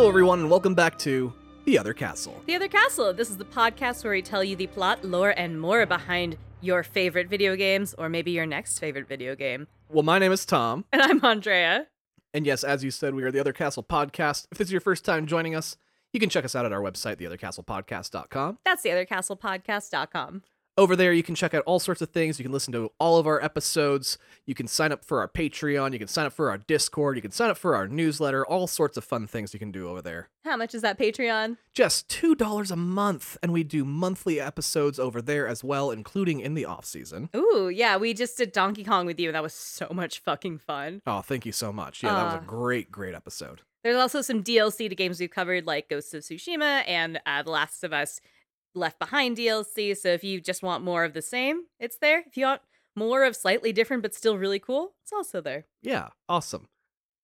Hello, everyone, and welcome back to The Other Castle. The Other Castle. This is the podcast where we tell you the plot, lore, and more behind your favorite video games, or maybe your next favorite video game. Well, my name is Tom, And I'm Andrea. and yes, as you said, we are The Other Castle Podcast. If this is your first time joining us, you can check us out at our website, theothercastlepodcast.com. That's the othercastlepodcast.com. Over there, you can check out all sorts of things. You can listen to all of our episodes. You can sign up for our Patreon. You can sign up for our Discord. You can sign up for our newsletter. All sorts of fun things you can do over there. How much is that Patreon? Just $2 a month. And we do monthly episodes over there as well, including in the off season. Ooh, yeah, we just did Donkey Kong with you, that was so much fucking fun. Oh, thank you so much. Yeah, that was Uh. a great, great episode. There's also some DLC to games we've covered, like Ghosts of Tsushima and uh, The Last of Us Left Behind DLC. So if you just want more of the same, it's there. If you want more of slightly different but still really cool, it's also there. Yeah, awesome.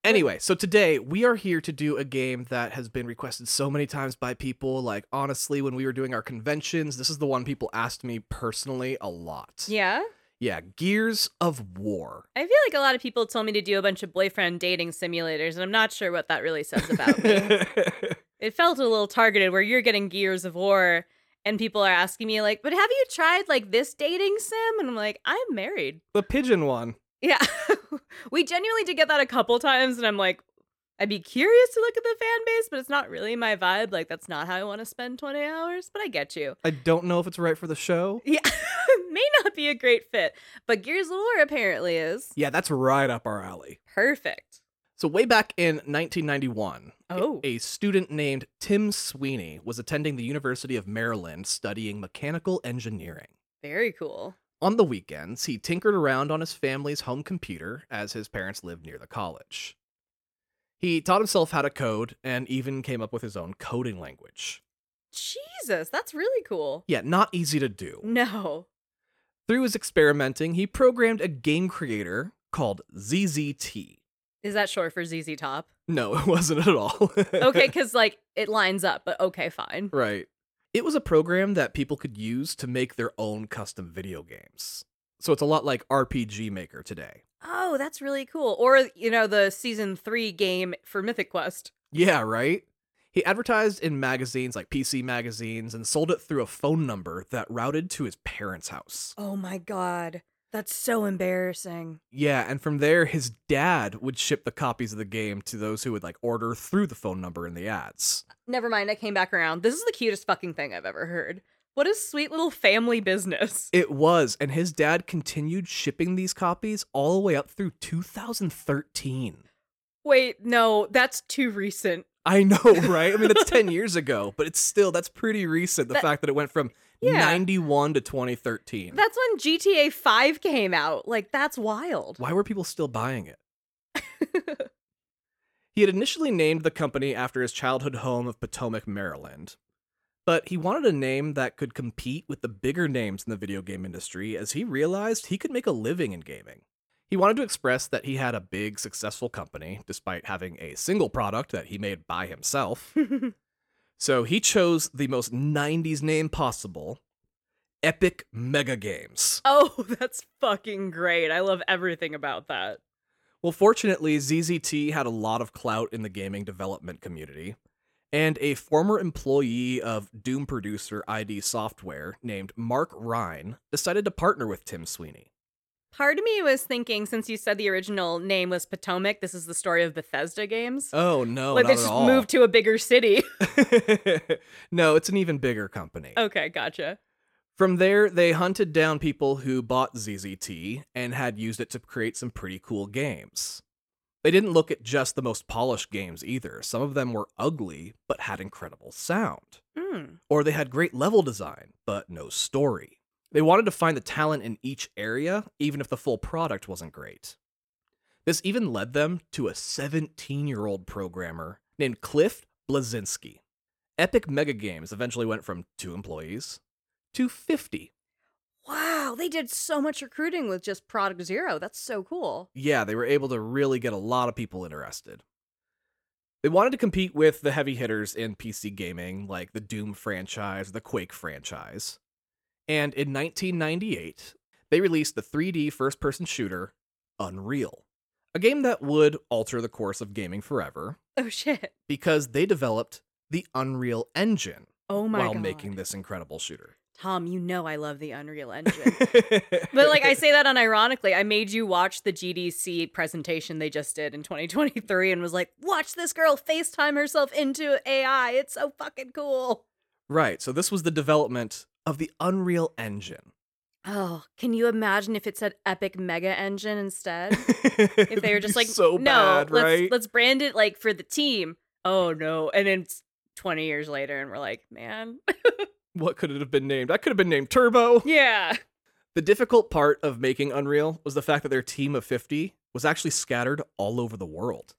Anyway, so today we are here to do a game that has been requested so many times by people. Like, honestly, when we were doing our conventions, this is the one people asked me personally a lot. Yeah. Yeah, Gears of War. I feel like a lot of people told me to do a bunch of boyfriend dating simulators, and I'm not sure what that really says about me. it felt a little targeted where you're getting Gears of War and people are asking me like, "But have you tried like this dating sim?" And I'm like, "I'm married." the pigeon one. Yeah. we genuinely did get that a couple times and I'm like, I'd be curious to look at the fan base, but it's not really my vibe. Like that's not how I want to spend 20 hours, but I get you. I don't know if it's right for the show. Yeah. May not be a great fit, but Gears of War apparently is. Yeah, that's right up our alley. Perfect. So, way back in 1991, a- Oh. a student named Tim Sweeney was attending the University of Maryland studying mechanical engineering. Very cool. On the weekends, he tinkered around on his family's home computer as his parents lived near the college. He taught himself how to code and even came up with his own coding language. Jesus, that's really cool. Yeah, not easy to do. No. Through his experimenting, he programmed a game creator called ZZT. Is that short for ZZ Top? No, it wasn't at all. Okay, because like it lines up, but okay, fine. Right. It was a program that people could use to make their own custom video games. So it's a lot like RPG Maker today. Oh, that's really cool. Or, you know, the season three game for Mythic Quest. Yeah, right? He advertised in magazines like PC magazines and sold it through a phone number that routed to his parents' house. Oh my god. That's so embarrassing. Yeah, and from there, his dad would ship the copies of the game to those who would like order through the phone number in the ads. Never mind, I came back around. This is the cutest fucking thing I've ever heard. What a sweet little family business. It was, and his dad continued shipping these copies all the way up through 2013. Wait, no, that's too recent. I know, right? I mean, it's 10 years ago, but it's still, that's pretty recent. The That- fact that it went from Yeah. 91 to 2013. That's when GTA 5 came out. Like, that's wild. Why were people still buying it? He had initially named the company after his childhood home of Potomac, Maryland. But he wanted a name that could compete with the bigger names in the video game industry as he realized he could make a living in gaming. He wanted to express that he had a big, successful company, despite having a single product that he made by himself. so he chose the most 90s name possible Epic Mega Games. oh, that's fucking great. I love everything about that. Well, fortunately, ZZT had a lot of clout in the gaming development community, and a former employee of Doom producer ID Software named Mark Rein decided to partner with Tim Sweeney. Part of me was thinking, since you said the original name was Potomac, this is the story of Bethesda games. Oh no, like not they just moved to a bigger city. no, it's an even bigger company. okay, gotcha. From there, they hunted down people who bought ZZT and had used it to create some pretty cool games. They didn't look at just the most polished games either. Some of them were ugly, but had incredible sound. Mm. Or they had great level design, but no story. They wanted to find the talent in each area, even if the full product wasn't great. This even led them to a 17 year old programmer named Cliff Bleszinski. Epic Mega Games eventually went from two employees to 50. Wow, they did so much recruiting with just Product Zero. That's so cool. Yeah, they were able to really get a lot of people interested. They wanted to compete with the heavy hitters in PC gaming, like the Doom franchise, the Quake franchise. And in 1998, they released the 3D first person shooter Unreal, A game that would alter the course of gaming forever Oh shit. because they developed the Unreal Engine Oh my while god. making this incredible shooter. Tom, you know I love the Unreal Engine. But like I say that unironically, I made you watch the GDC presentation they just did in 2023 and was like, watch this girl FaceTime herself into AI. It's so fucking cool. Right, so this was the development of the Unreal Engine. Oh, can you imagine if it said Epic Mega Engine instead? If they were just like, so no, bad, let's right? let's brand it like for the team. Oh no. And then 20 years later and we're like, man. What could it have been named? That could have been named Turbo. yeah. The difficult part of making Unreal was the fact that their team of 50 was actually scattered all over the world.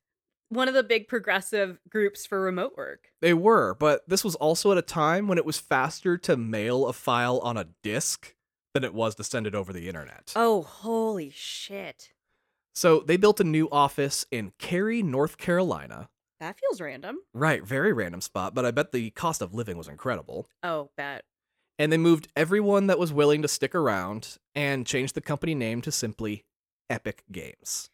One of the big progressive groups for remote work. They were, but this was also at a time when it was faster to mail a file on a disk than it was to send it over the internet. Oh, holy shit. So they built a new office in Cary, North Carolina. That feels random. Right, very random spot, but I bet the cost of living was incredible. Oh, bet. And they moved everyone that was willing to stick around and changed the company name to simply Epic Games.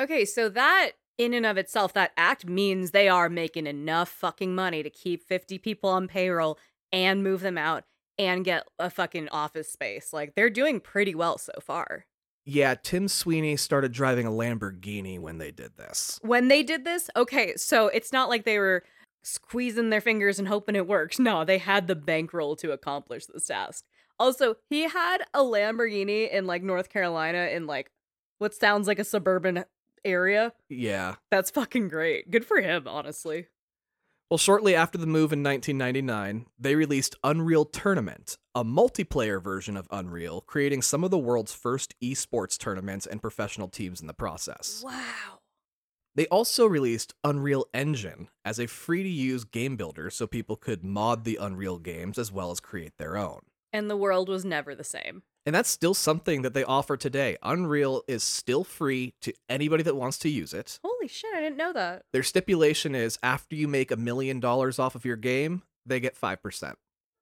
Okay, so that in and of itself, that act means they are making enough fucking money to keep 50 people on payroll and move them out and get a fucking office space. Like they're doing pretty well so far. Yeah, Tim Sweeney started driving a Lamborghini when they did this. When they did this, okay, so it's not like they were squeezing their fingers and hoping it works. No, they had the bankroll to accomplish this task. Also, he had a Lamborghini in like North Carolina in like what sounds like a suburban area. Yeah. That's fucking great. Good for him, honestly. Well, shortly after the move in 1999, they released Unreal Tournament, a multiplayer version of Unreal, creating some of the world's first esports tournaments and professional teams in the process. Wow. They also released Unreal Engine as a free to use game builder so people could mod the Unreal games as well as create their own. And the world was never the same. And that's still something that they offer today. Unreal is still free to anybody that wants to use it. Holy shit, I didn't know that. Their stipulation is after you make a million dollars off of your game, they get 5%.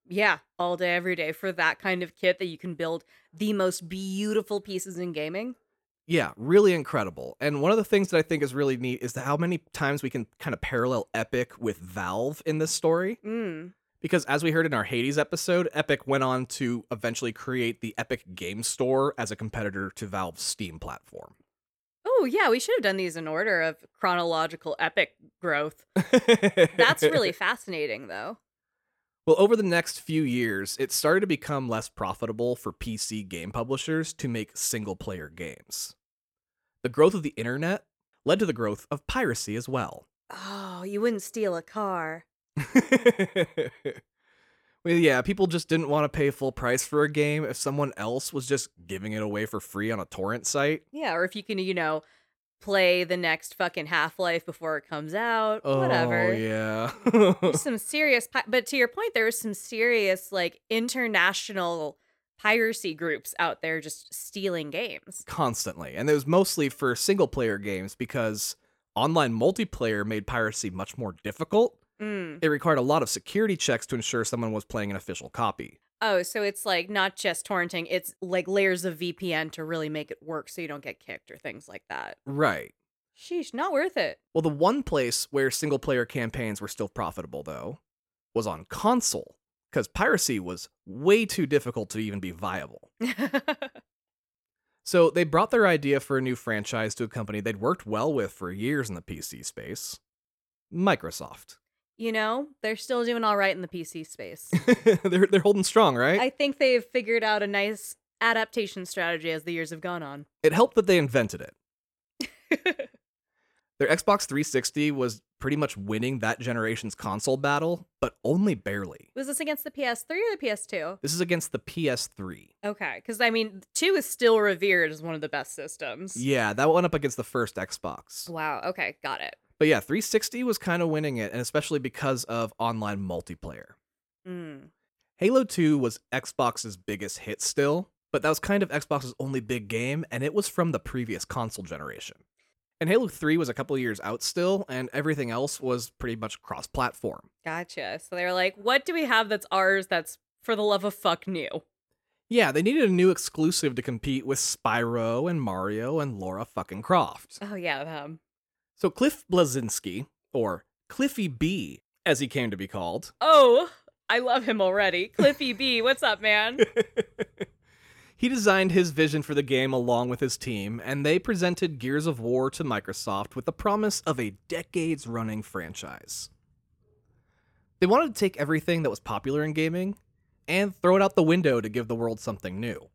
Yeah, all day, every day for that kind of kit that you can build the most beautiful pieces in gaming. Yeah, really incredible. And one of the things that I think is really neat is how many times we can kind of parallel Epic with Valve in this story. Mm. Because as we heard in our Hades episode, Epic went on to eventually create the Epic Game Store as a competitor to Valve's Steam platform. Oh, yeah, we should have done these in order of chronological epic growth. That's really fascinating, though. Well, over the next few years, it started to become less profitable for PC game publishers to make single player games. The growth of the internet led to the growth of piracy as well. Oh, you wouldn't steal a car. well, yeah, people just didn't want to pay full price for a game if someone else was just giving it away for free on a torrent site. Yeah, or if you can, you know, play the next fucking Half Life before it comes out. Oh, whatever. yeah. Some serious, pi- but to your point, there was some serious, like, international piracy groups out there just stealing games. Constantly. And it was mostly for single player games because online multiplayer made piracy much more difficult. Mm. It required a lot of security checks to ensure someone was playing an official copy. Oh, so it's like not just torrenting, it's like layers of VPN to really make it work so you don't get kicked or things like that. Right. Sheesh, not worth it. Well, the one place where single player campaigns were still profitable, though, was on console, because piracy was way too difficult to even be viable. So they brought their idea for a new franchise to a company they'd worked well with for years in the PC space Microsoft. You know, they're still doing all right in the PC space. they're, they're holding strong, right? I think they've figured out a nice adaptation strategy as the years have gone on. it helped that they invented it. Their Xbox 360 was pretty much winning that generation's console battle, but only barely. Was this against the PS3 or the PS2? This is against the PS3. Okay, because I mean, 2 is still revered as one of the best systems. Yeah, that went up against the first Xbox. Wow, okay, got it. But yeah, 360 was kind of winning it, and especially because of online multiplayer. Mm. Halo 2 was Xbox's biggest hit still, but that was kind of Xbox's only big game, and it was from the previous console generation. And Halo 3 was a couple years out still, and everything else was pretty much cross platform. Gotcha. So they were like, what do we have that's ours that's for the love of fuck new? Yeah, they needed a new exclusive to compete with Spyro and Mario and Laura fucking Croft. Oh yeah, them. So Cliff Bleszinski, or Cliffy B, as he came to be called, Oh, I love him already. Cliffy B, what's up, man? he designed his vision for the game along with his team, and they presented Gears of War to Microsoft with the promise of a decades running franchise. They wanted to take everything that was popular in gaming and throw it out the window to give the world something new.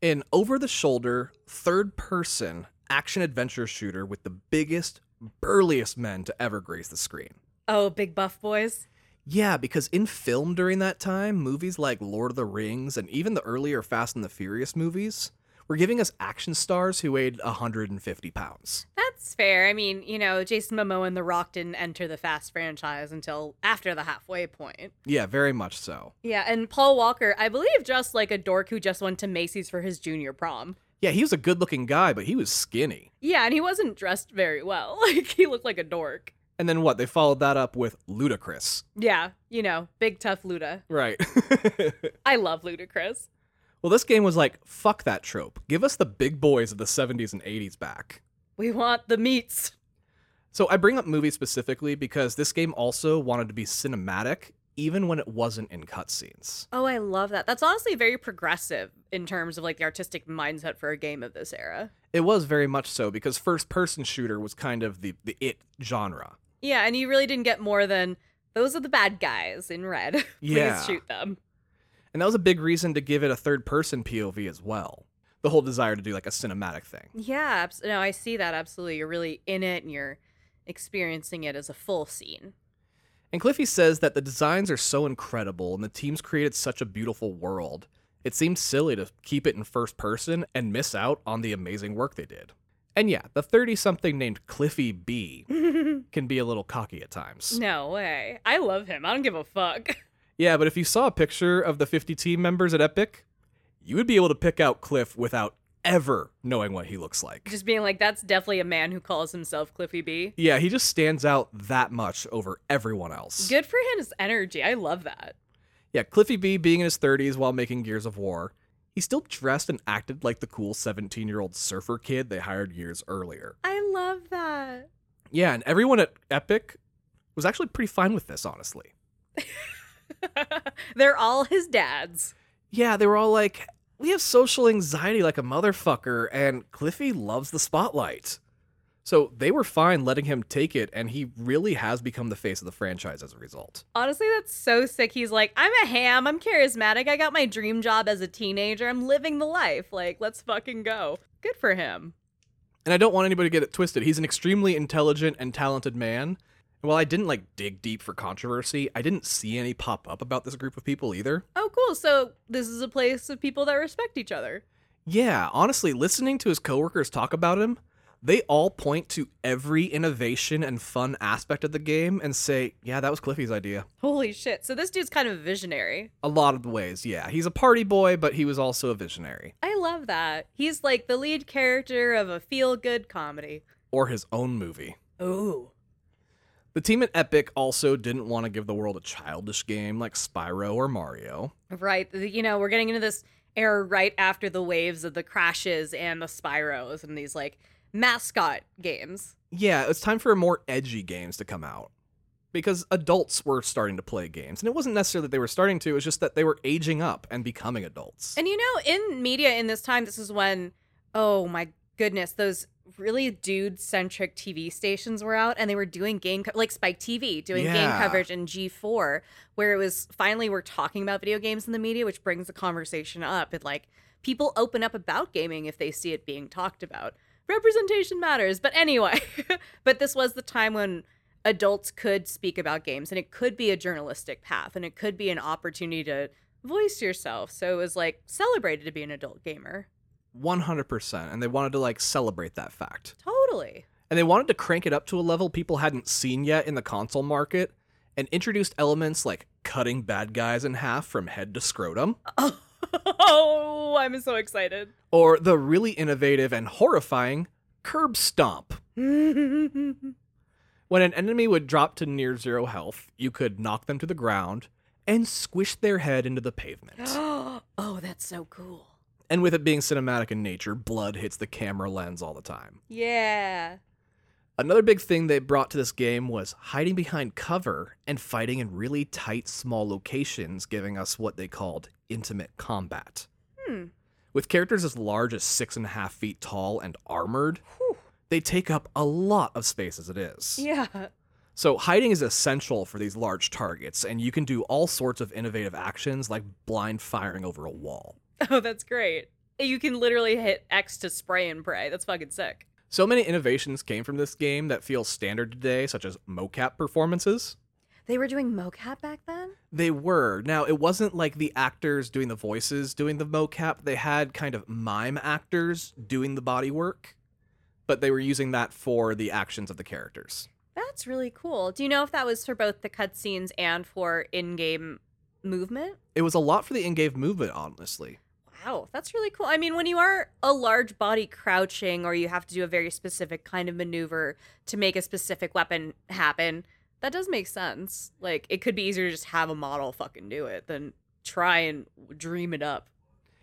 An over the shoulder, third person action adventure shooter with the biggest, burliest men to ever grace the screen. Oh, big buff boys. Yeah, because in film during that time, movies like Lord of the Rings and even the earlier Fast and the Furious movies were giving us action stars who weighed 150 pounds. That's fair. I mean, you know, Jason Momoa and The Rock didn't enter the Fast franchise until after the halfway point. Yeah, very much so. Yeah, and Paul Walker, I believe, just like a dork who just went to Macy's for his junior prom. Yeah, he was a good looking guy, but he was skinny. Yeah, and he wasn't dressed very well. Like, he looked like a dork. And then what? They followed that up with Ludacris. Yeah, you know, big tough Luda. Right. I love Ludacris. well, this game was like, fuck that trope. Give us the big boys of the 70s and 80s back. We want the meats. So I bring up movies specifically because this game also wanted to be cinematic, even when it wasn't in cutscenes. Oh, I love that. That's honestly very progressive in terms of like the artistic mindset for a game of this era. It was very much so because first person shooter was kind of the, the it genre. Yeah, and you really didn't get more than those are the bad guys in red. Please Yeah. shoot them. And that was a big reason to give it a third person POV as well. The whole desire to do like a cinematic thing. Yeah, no, I see that absolutely. You're really in it and you're experiencing it as a full scene. And Cliffy says that the designs are so incredible and the teams created such a beautiful world. It seemed silly to keep it in first person and miss out on the amazing work they did. And yeah, the 30 something named Cliffy B can be a little cocky at times. no way. I love him. I don't give a fuck. Yeah, but if you saw a picture of the 50 team members at Epic, you would be able to pick out Cliff without ever knowing what he looks like. Just being like, that's definitely a man who calls himself Cliffy B. Yeah, he just stands out that much over everyone else. Good for him, his energy. I love that. Yeah, Cliffy B being in his 30s while making Gears of War, he still dressed and acted like the cool 17 year old surfer kid they hired years earlier. I love that. Yeah, and everyone at Epic was actually pretty fine with this, honestly. They're all his dads. Yeah, they were all like, we have social anxiety like a motherfucker, and Cliffy loves the spotlight. So they were fine letting him take it, and he really has become the face of the franchise as a result. Honestly, that's so sick. He's like, I'm a ham. I'm charismatic. I got my dream job as a teenager. I'm living the life. Like, let's fucking go. Good for him. And I don't want anybody to get it twisted. He's an extremely intelligent and talented man. While I didn't like dig deep for controversy, I didn't see any pop up about this group of people either. Oh, cool. So this is a place of people that respect each other. Yeah, honestly, listening to his coworkers talk about him, they all point to every innovation and fun aspect of the game and say, yeah, that was Cliffy's idea. Holy shit. So this dude's kind of a visionary. A lot of the ways, yeah. He's a party boy, but he was also a visionary. I love that. He's like the lead character of a feel good comedy. Or his own movie. Ooh. The team at Epic also didn't want to give the world a childish game like Spyro or Mario. Right. You know, we're getting into this era right after the waves of the crashes and the Spyros and these like mascot games. Yeah, it's time for more edgy games to come out. Because adults were starting to play games. And it wasn't necessarily that they were starting to, it was just that they were aging up and becoming adults. And you know, in media in this time, this is when, oh my goodness, those really dude centric TV stations were out and they were doing game, co- like Spike TV, doing game coverage in G4, where it was finally we're talking about video games in the media, which brings the conversation up. and like people open up about gaming if they see it being talked about. Representation matters. But anyway, but this was the time when adults could speak about games and it could be a journalistic path and it could be an opportunity to voice yourself. So it was like celebrated to be an adult gamer. 100%. And they wanted to like celebrate that fact. Totally. And they wanted to crank it up to a level people hadn't seen yet in the console market and introduced elements like cutting bad guys in half from head to scrotum, Oh, I'm so excited. or the really innovative and horrifying curb stomp. When an enemy would drop to near zero health, you could knock them to the ground and squish their head into the pavement. oh, that's That's so cool. And with it being cinematic in nature, blood hits the camera lens all the time. Yeah. Another big thing they brought to this game was hiding behind cover and fighting in really tight, small locations, giving us what they called intimate combat. Hmm. With characters as large as six and a half feet tall and armored, Whew. they take up a lot of space as it is. Yeah. So, hiding is essential for these large targets, and you can do all sorts of innovative actions like blind firing over a wall. Oh, that's great. You can literally hit X to spray and pray. That's fucking sick. So many innovations came from this game that feel standard today, such as mocap performances. They were doing mocap back then? They were. Now, it wasn't like the actors doing the voices doing the mocap. They had kind of mime actors doing the body work, but they were using that for the actions of the characters. That's really cool. Do you know if that was for both the cutscenes and for in game movement? It was a lot for the in game movement, honestly. Wow, that's really cool. I mean, when you are a large body crouching or you have to do a very specific kind of maneuver to make a specific weapon happen, that does make sense. Like, it could be easier to just have a model fucking do it than try and dream it up.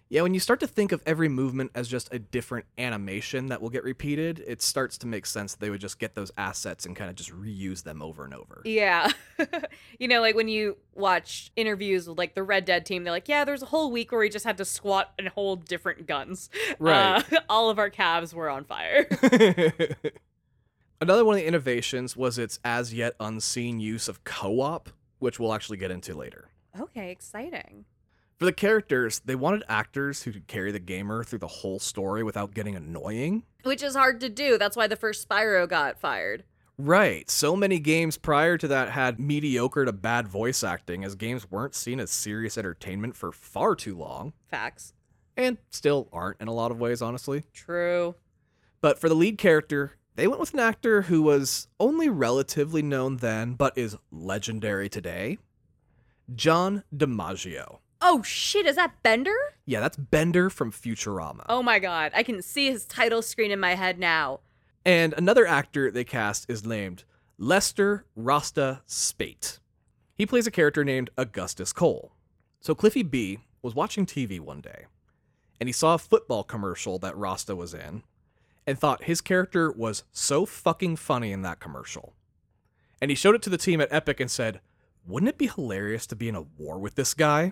Yeah, when you start to think of every movement as just a different animation that will get repeated, it starts to make sense that they would just get those assets and kind of just reuse them over and over. Yeah. you know, like when you watch interviews with like the Red Dead team, they're like, yeah, there's a whole week where we just had to squat and hold different guns. Right. Uh, all of our calves were on fire. Another one of the innovations was its as yet unseen use of co op, which we'll actually get into later. okay, exciting. For the characters, they wanted actors who could carry the gamer through the whole story without getting annoying. Which is hard to do. That's why the first Spyro got fired. Right, so many games prior to that had mediocre to bad voice acting, as games weren't seen as serious entertainment for far too long, Facts. and still aren't in a lot of ways, honestly. True. But for the lead character, they went with an actor who was only relatively known then, but is legendary today John DiMaggio. Oh shit, is that Bender? Yeah, that's Bender from Futurama. Oh my god, I can see his title screen in my head now. And another actor they cast is named Lester Rasta Speight. He plays a character named Augustus Cole. So Cliffy B was watching TV one day, and he saw a football commercial that Rasta was in, and thought his character was so fucking funny in that commercial. And he showed it to the team at Epic and said, Wouldn't it be hilarious to be in a war with this guy?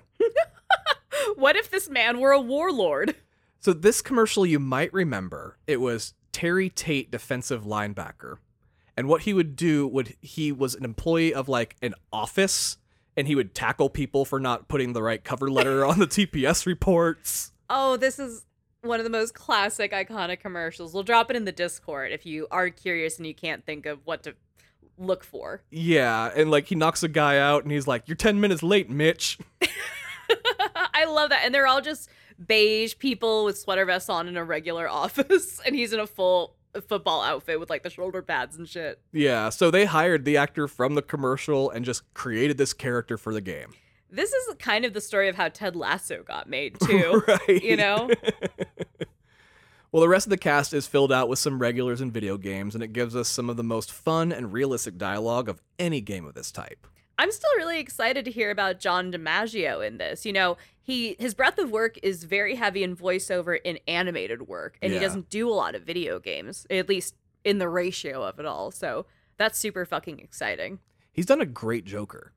What if this man were a warlord? So this commercial you might remember, it was Terry Tate defensive linebacker. And what he would do would he was an employee of like an office and he would tackle people for not putting the right cover letter on the TPS reports. Oh, this is one of the most classic iconic commercials. We'll drop it in the Discord if you are curious and you can't think of what to look for. Yeah, and like he knocks a guy out and he's like, "You're 10 minutes late, Mitch." I love that. And they're all just beige people with sweater vests on in a regular office and he's in a full football outfit with like the shoulder pads and shit. yeah, so they hired the actor from the commercial and just created this character for the game. This is kind of the story of how Ted Lasso got made too. right. You know? Well, the rest of the cast is filled out with some regulars in video games, and it gives us some of the most fun and realistic dialogue of any game of this type. I'm still really excited to hear about John DiMaggio in this. You know, he his breadth of work is very heavy in voiceover in animated work, and Yeah. he doesn't do a lot of video games, at least in the ratio of it all. So that's super fucking exciting. He's done a great Joker.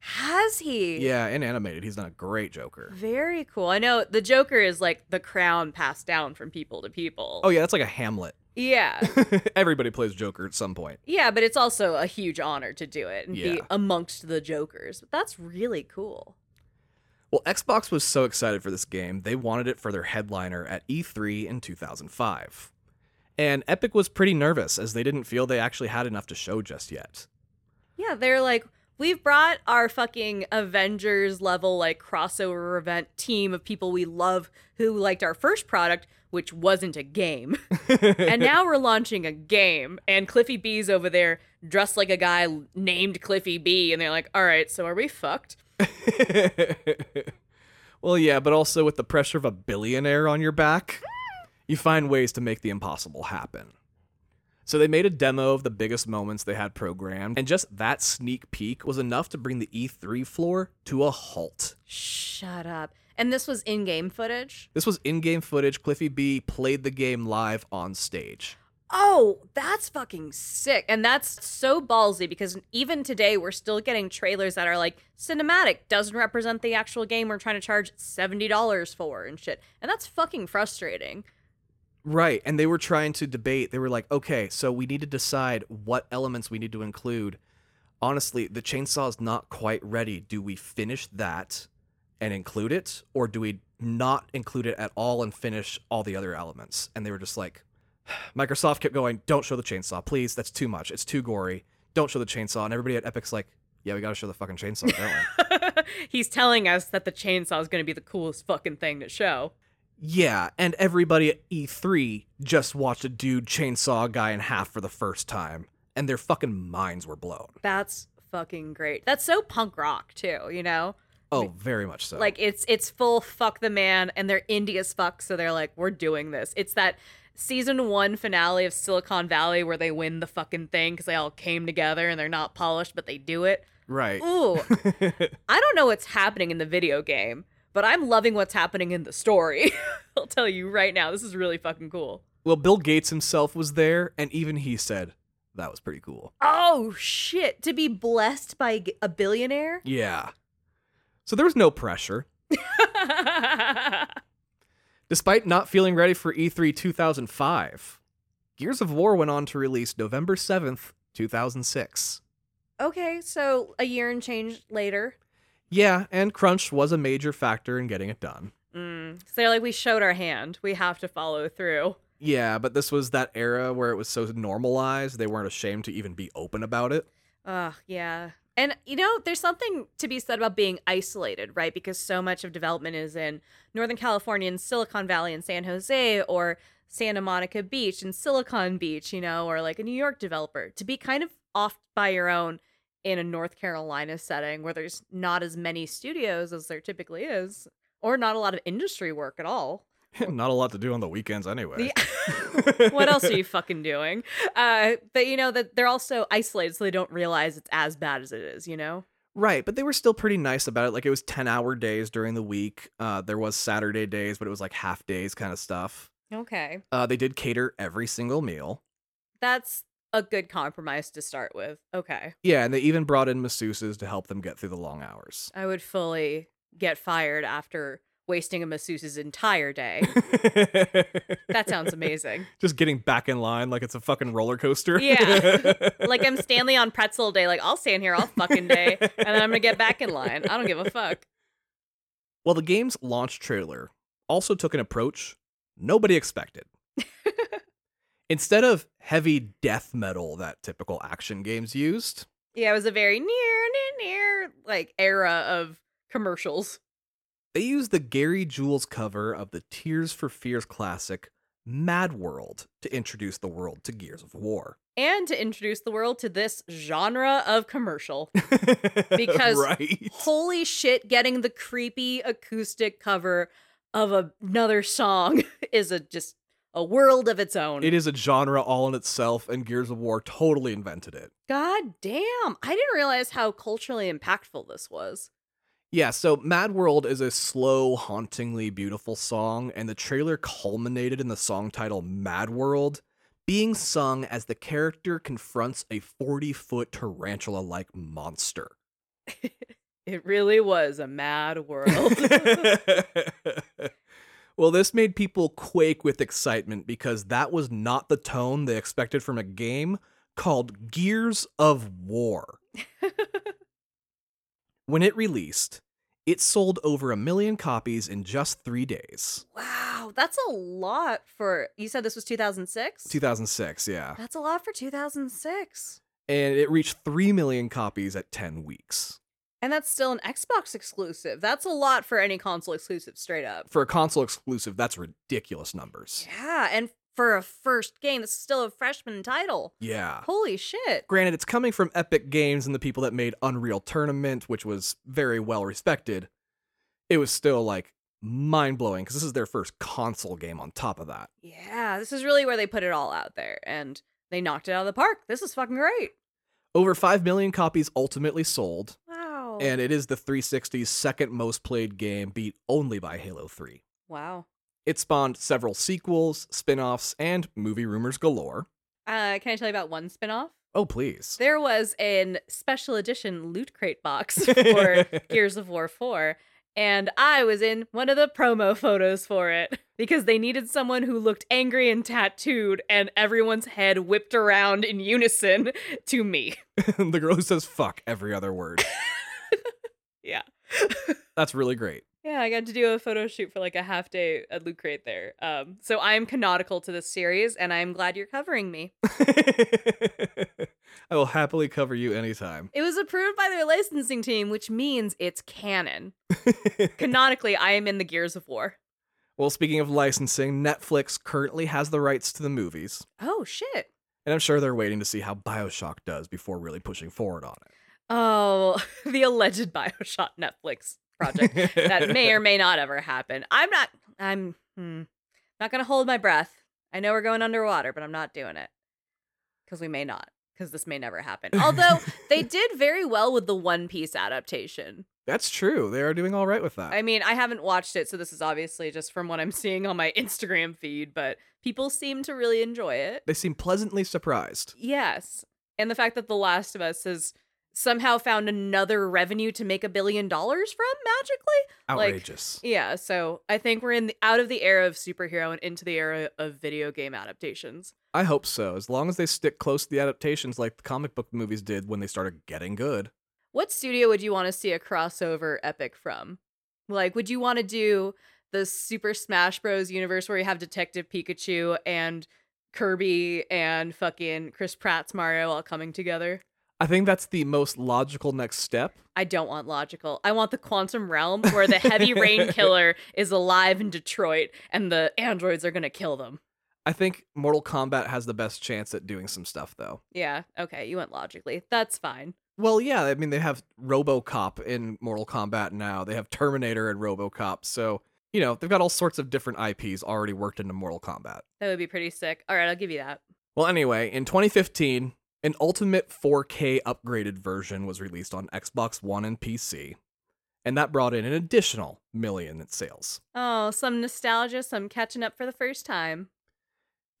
Has he? Yeah, in animated, he's done a great Joker. Very cool. I know the Joker is like the crown passed down from people to people. Oh, yeah, that's like a Hamlet. Yeah. Everybody plays Joker at some point. Yeah, but it's also a huge honor to do it and be amongst the Jokers. But that's really cool. Well, Xbox was so excited for this game, they wanted it for their headliner at E3 in 2005. And Epic was pretty nervous as they didn't feel they actually had enough to show just yet. Yeah, they're like, we've brought our fucking Avengers level, like, crossover event team of people we love who liked our first product, which wasn't a game. and now we're launching a game, and Cliffy B's over there dressed like a guy named Cliffy B, and they're like, all right, so are we fucked? well, yeah, but also with the pressure of a billionaire on your back, you find ways to make the impossible happen. So they made a demo of the biggest moments they had programmed, and just that sneak peek was enough to bring the E3 floor to a halt. Shut up. And this was in-game footage. This was in-game footage. Cliffy B played the game live on stage. Oh, that's fucking sick. And that's so ballsy because even today we're still getting trailers that are like cinematic doesn't represent the actual game we're trying to charge $70 for and shit. And that's fucking frustrating. Right. And they were trying to debate. They were like, okay, so we need to decide what elements we need to include. Honestly, the chainsaw is not quite ready. Do we finish that and include it, or do we not include it at all and finish all the other elements? And they were just like, Microsoft kept going, don't show the chainsaw, please. That's too much. It's too gory. Don't show the chainsaw. And everybody at Epic's like, yeah, we gotta show the fucking chainsaw, don't we? He's telling us that the chainsaw is going to be the coolest fucking thing to show. Yeah, and everybody at E3 just watched a dude chainsaw a guy in half for the first time, and their fucking minds were blown. That's fucking great. That's so punk rock too, you know? Oh, very much so. Like it's it's full fuck the man and they're indie as fuck, so they're like, we're doing this. It's that season one finale of Silicon Valley where they win the fucking thing because they all came together and they're not polished, but they do it. right. Ooh, I don't know what's happening in the video game, but I'm loving what's happening in the story. I'll tell you right now, this is really fucking cool. well, Bill Gates himself was there, and even he said that was pretty cool. Oh shit! To be blessed by a billionaire. Yeah. So there was no pressure. Despite not feeling ready for E E3 2005, Gears of War went on to release November 7th, 2006. okay, so a year and change later. Yeah, and crunch was a major factor in getting it done. Mm. So they're like, we showed our hand. We have to follow through. Yeah, but this was that era where it was so normalized, they weren't ashamed to even be open about it. Ugh, yeah. And you know, there's something to be said about being isolated, right? Because so much of development is in Northern California and Silicon Valley and San Jose or Santa Monica Beach and Silicon Beach, you know, or like a New York developer. To be kind of off by your own in a North Carolina setting where there's not as many studios as there typically is, or not a lot of industry work at all. Not a lot to do on the weekends anyway. Yeah. what else are you fucking doing? Uh, but you know that they're also isolated, so they don't realize it's as bad as it is. You know. Right, but they were still pretty nice about it. Like it was 10 hour days during the week. Uh, there was Saturday days, but it was like half days kind of stuff. Okay, Uh, they did cater every single meal. that's a good compromise to start with. Okay, Yeah, and they even brought in masseuses to help them get through the long hours. I would fully get fired after wasting a masseuse's entire day. that sounds amazing. Just getting back in line like it's a fucking roller coaster. Yeah. Like I'm Stanley on pretzel day. Like I'll stand here all fucking day, and then I'm gonna get back in line. I don't give a fuck. well, the game's launch trailer also took an approach nobody expected. Instead of heavy death metal that typical action games used, Yeah, it was a very near, near, near like era of commercials. They used the Gary Jules cover of the Tears for Fears classic Mad World to introduce the world to Gears of War. and to introduce the world to this genre of commercial. Because- right. Holy shit, getting the creepy acoustic cover of another song is a just a world of its own. It is a genre all in itself, and Gears of War totally invented it. God damn. I didn't realize how culturally impactful this was. Yeah, so Mad World is a slow, hauntingly beautiful song, and the trailer culminated in the song title Mad World being sung as the character confronts a 40 foot tarantula like monster. It really was a mad world. well, this made people quake with excitement because that was not the tone they expected from a game called Gears of War. when it released, it sold over a million copies in just three days. wow, that's a lot for you said this was 2006? 2006, yeah. That's a lot for 2006. And it reached 3 million copies at 10 weeks. And that's still an Xbox exclusive. That's a lot for any console exclusive, straight up. For a console exclusive, that's ridiculous numbers. Yeah, and for a first game, this is still a freshman title. Yeah. Holy shit. Granted, it's coming from Epic Games and the people that made Unreal Tournament, which was very well respected. It was still like mind blowing because this is their first console game on top of that. Yeah, this is really where they put it all out there, and they knocked it out of the park. This is fucking great. Over 5 million copies ultimately sold, Wow. and it is the 360's second most played game, beat only by Halo 3. wow. It spawned several sequels, spin offs, and movie rumors galore. Uh, can I tell you about one spinoff? Oh, please. There was an special edition loot crate box for Gears of War 4, and I was in one of the promo photos for it because they needed someone who looked angry and tattooed, and everyone's head whipped around in unison to me. the girl who says fuck every other word. Yeah. That's really great. Yeah, I got to do a photo shoot for like a half day at Loot Crate there. Um, so I am canonical to this series, and I'm glad you're covering me. I will happily cover you anytime. It was approved by their licensing team, which means it's canon. Canonically, I am in the Gears of War. well, speaking of licensing, Netflix currently has the rights to the movies, Oh shit. and I'm sure they're waiting to see how Bioshock does before really pushing forward on it. Oh, the alleged Bioshock Netflix project that may or may not ever happen. I'm not. I'm hmm, not gonna hold my breath. I know we're going underwater, but I'm not doing it because we may not. Because this may never happen. Although they did very well with the One Piece adaptation. That's true. They are doing all right with that. I mean, I haven't watched it, so this is obviously just from what I'm seeing on my Instagram feed, but people seem to really enjoy it. they seem pleasantly surprised. Yes. And the fact that The Last of Us has somehow found another revenue to make a billion dollars from magically. Like, Outrageous. Yeah, so I think we're in the, out of the era of superhero and into the era of video game adaptations. I hope so. As long as they stick close to the adaptations like the comic book movies did when they started getting good. What studio would you want to see a crossover epic from? Like, would you want to do the Super Smash Bros. universe where you have Detective Pikachu and Kirby and fucking Chris Pratt's Mario all coming together? I think that's the most logical next step. I don't want logical. I want the quantum realm where the heavy rain killer is alive in Detroit and the androids are going to kill them. I think Mortal Kombat has the best chance at doing some stuff though. Yeah, okay, you went logically. That's fine. Well, yeah, I mean they have RoboCop in Mortal Kombat now. They have Terminator and RoboCop. So, you know, they've got all sorts of different IPs already worked into Mortal Kombat. That would be pretty sick. All right, I'll give you that. Well, anyway, in 2015, an Ultimate 4K upgraded version was released on Xbox One and PC, and that brought in an additional million in sales. Oh, some nostalgia, some catching up for the first time.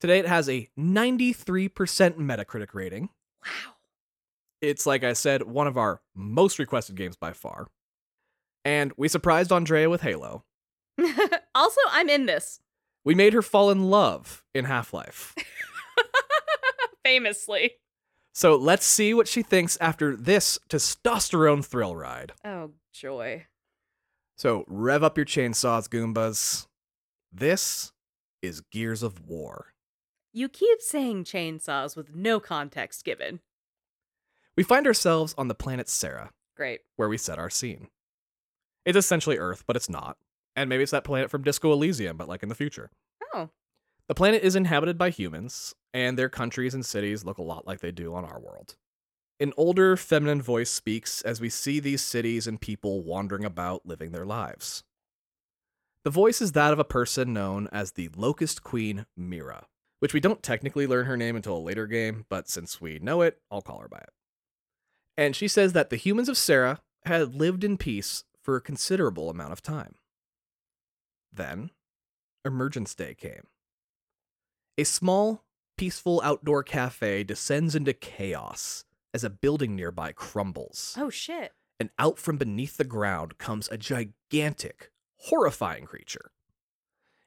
Today it has a 93% Metacritic rating. Wow. It's, like I said, one of our most requested games by far. And we surprised Andrea with Halo. also, I'm in this. We made her fall in love in Half Life. Famously. So let's see what she thinks after this testosterone thrill ride. Oh, joy. So rev up your chainsaws, Goombas. This is Gears of War. You keep saying chainsaws with no context given. We find ourselves on the planet Sera, Great. where we set our scene. It's essentially Earth, but it's not. And maybe it's that planet from Disco Elysium, but like in the future. Oh, The planet is inhabited by humans, and their countries and cities look a lot like they do on our world. An older, feminine voice speaks as we see these cities and people wandering about living their lives. The voice is that of a person known as the Locust Queen Myrrah, which we don't technically learn her name until a later game, but since we know it, I'll call her by it. And she says that the humans of Sera had lived in peace for a considerable amount of time. Then, Emergence Day came. A small, peaceful outdoor cafe descends into chaos as a building nearby crumbles. oh shit. And out from beneath the ground comes a gigantic, horrifying creature.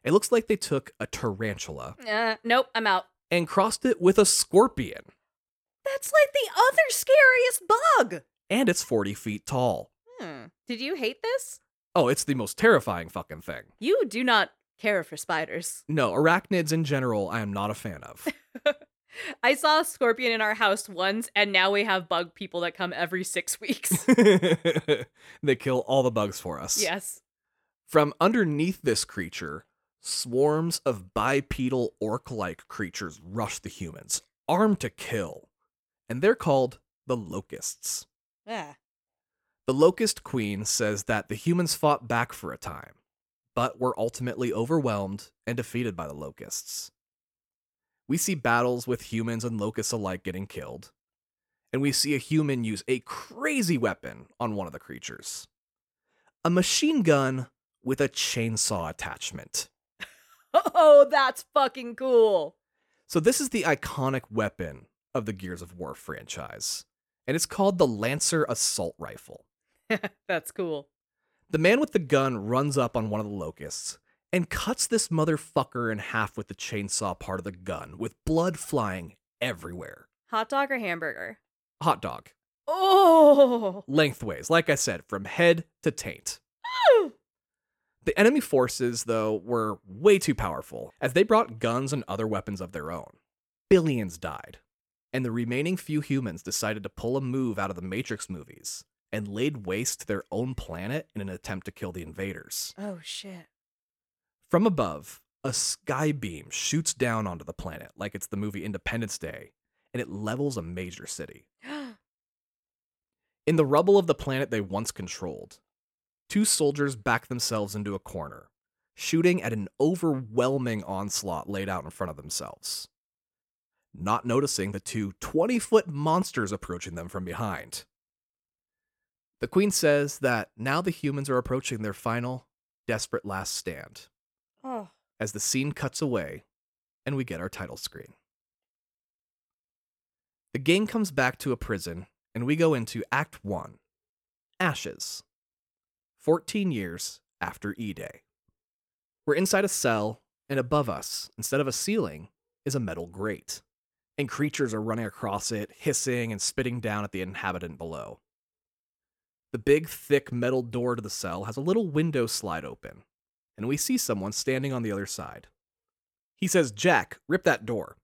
It looks like they took a tarantula Uh, nope, I'm out. and crossed it with a scorpion, That's like the other scariest bug. and it's 40 feet tall. Hmm. Did you hate this? Oh, it's the most terrifying fucking thing. You do not care for spiders. No, arachnids in general, I am not a fan of. I saw a scorpion in our house once, and now we have bug people that come every six weeks. they kill all the bugs for us. yes. From underneath this creature, swarms of bipedal orc like creatures rush the humans, armed to kill. And they're called the Locusts. Yeah. The Locust Queen says that the humans fought back for a time, but were ultimately overwhelmed and defeated by the Locusts. We see battles with humans and locusts alike getting killed. and we see a human use a crazy weapon on one of the creatures a machine gun with a chainsaw attachment. Oh, that's fucking cool. So, this is the iconic weapon of the Gears of War franchise, and it's called the Lancer Assault Rifle. that's cool. The man with the gun runs up on one of the locusts and cuts this motherfucker in half with the chainsaw part of the gun, with blood flying everywhere. Hot dog or hamburger? Hot dog. Oh. Lengthways, like I said, from head to taint. The enemy forces, though, were way too powerful, as they brought guns and other weapons of their own. Billions died, and the remaining few humans decided to pull a move out of the Matrix movies and laid waste to their own planet in an attempt to kill the invaders. Oh shit. From above, a sky beam shoots down onto the planet like it's the movie Independence Day, and it levels a major city. In the rubble of the planet they once controlled, two soldiers back themselves into a corner, shooting at an overwhelming onslaught laid out in front of themselves. Not noticing the two 20 foot monsters approaching them from behind. The Queen says that now the humans are approaching their final, desperate last stand oh. as the scene cuts away and we get our title screen. The game comes back to a prison and we go into Act 1 Ashes. 14 years after E Day. We're inside a cell, and above us, instead of a ceiling, is a metal grate. And creatures are running across it, hissing and spitting down at the inhabitant below. The big, thick metal door to the cell has a little window slide open, and we see someone standing on the other side. He says, Jack, rip that door.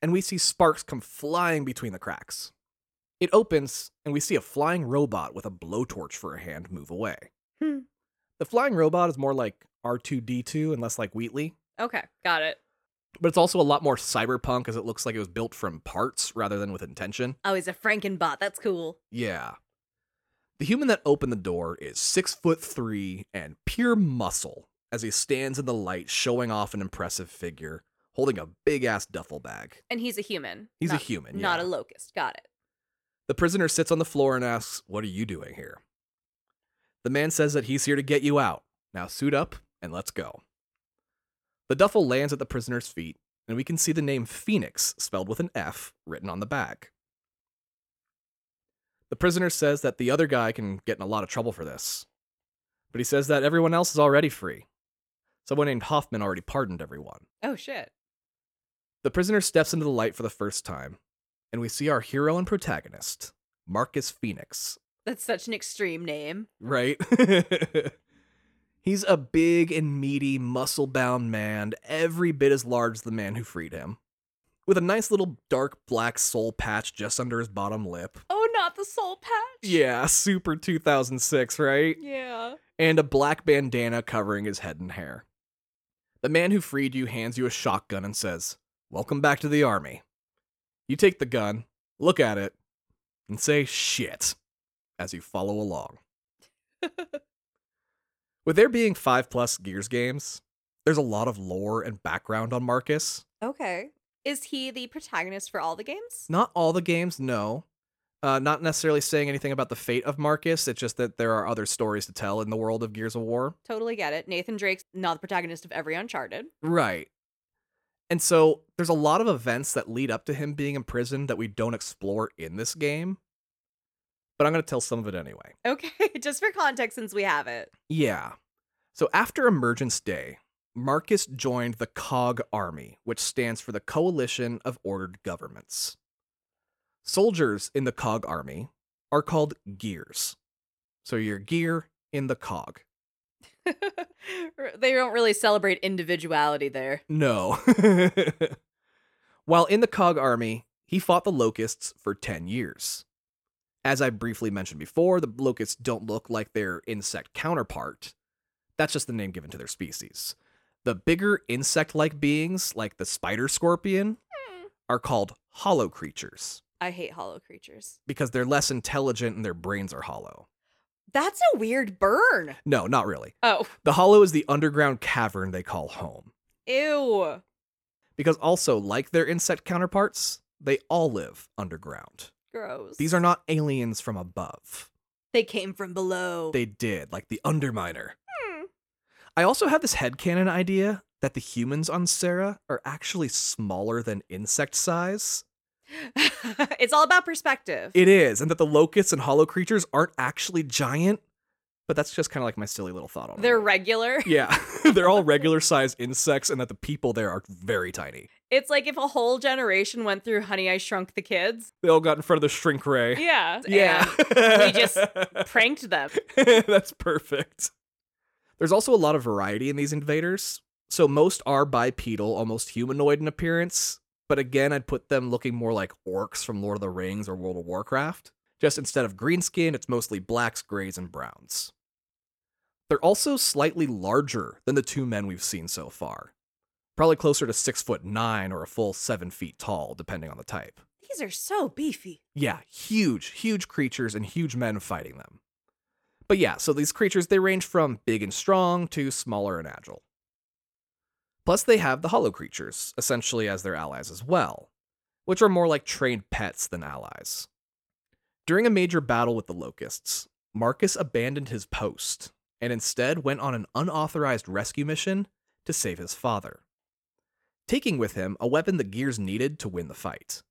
And we see sparks come flying between the cracks. It opens, and we see a flying robot with a blowtorch for a hand move away. Hmm. The flying robot is more like R2D2 and less like Wheatley, Okay, got it. but it's also a lot more cyberpunk as it looks like it was built from parts rather than with intention. Oh, he's a Frankenbot. That's cool. Yeah. The human that opened the door is six foot three and pure muscle as he stands in the light, showing off an impressive figure, holding a big ass duffel bag. And he's a human. He's a not- human, Not yeah. a locust. Got it. The prisoner sits on the floor and asks, What are you doing here? The man says that he's here to get you out. Now suit up and let's go. The duffel lands at the prisoner's feet, and we can see the name Phoenix spelled with an F written on the bag. The prisoner says that the other guy can get in a lot of trouble for this, but he says that everyone else is already free. Someone named Hoffman already pardoned everyone. Oh shit. The prisoner steps into the light for the first time, and we see our hero and protagonist, Marcus Fenix, That's such an extreme name. right? He's a big and meaty, muscle bound man, every bit as large as the man who freed him, with a nice little dark black soul patch just under his bottom lip. Oh, not the soul patch. Yeah, super 2006, right? Yeah. And a black bandana covering his head and hair. The man who freed you hands you a shotgun and says, Welcome back to the army. You take the gun, look at it, and say shit as you follow along. With there being five plus Gears games, there's a lot of lore and background on Marcus. Okay. Is he the protagonist for all the games? Not all the games, no. Uh, not necessarily saying anything about the fate of Marcus, it's just that there are other stories to tell in the world of Gears of War. Totally get it. Nathan Drake's not the protagonist of every Uncharted. Right. And so there's a lot of events that lead up to him being imprisoned that we don't explore in this game. But I'm going to tell some of it anyway. Okay, just for context since we have it. Yeah. So after Emergence Day, Marcus joined the COG Army, which stands for the Coalition of Ordered Governments. Soldiers in the COG Army are called gears. So you're gear in the COG. they don't really celebrate individuality there. No. While in the COG army, he fought the locusts for 10 years. As I briefly mentioned before, the locusts don't look like their insect counterpart. That's just the name given to their species. The bigger insect like beings, like the spider scorpion, hmm. are called hollow creatures I hate hollow creatures. because they're less intelligent and their brains are hollow. That's a weird burn. No, not really. Oh, The hollow is the underground cavern they call home. ew. Because also, like their insect counterparts, they all live underground. Gross. These are not aliens from above. They came from below. They did, like the Underminer. Hmm. I also have this headcanon idea that the humans on Sera are actually smaller than insect size. it's all about perspective. It is, and that the locusts and hollow creatures aren't actually giant, but that's just kind of like my silly little thought on it. They're regular. Yeah, they're all regular sized insects, and that the people there are very tiny. It's like if a whole generation went through Honey I Shrunk the Kids. They all got in front of the shrink ray. Yeah. Yeah. we just pranked them. That's perfect. There's also a lot of variety in these invaders. So most are bipedal, almost humanoid in appearance. But again, I'd put them looking more like orcs from Lord of the Rings or World of Warcraft. Just instead of green skin, it's mostly blacks, grays, and browns. They're also slightly larger than the two men we've seen so far. Probably closer to six foot nine or a full seven feet tall, depending on the type. These are so beefy. Yeah, huge, huge creatures and huge men fighting them. But yeah, so these creatures, they range from big and strong to smaller and agile. Plus, they have the hollow creatures, essentially as their allies as well, which are more like trained pets than allies. During a major battle with the locusts, Marcus abandoned his post and instead went on an unauthorized rescue mission to save his father, taking with him a weapon the Gears needed to win the fight.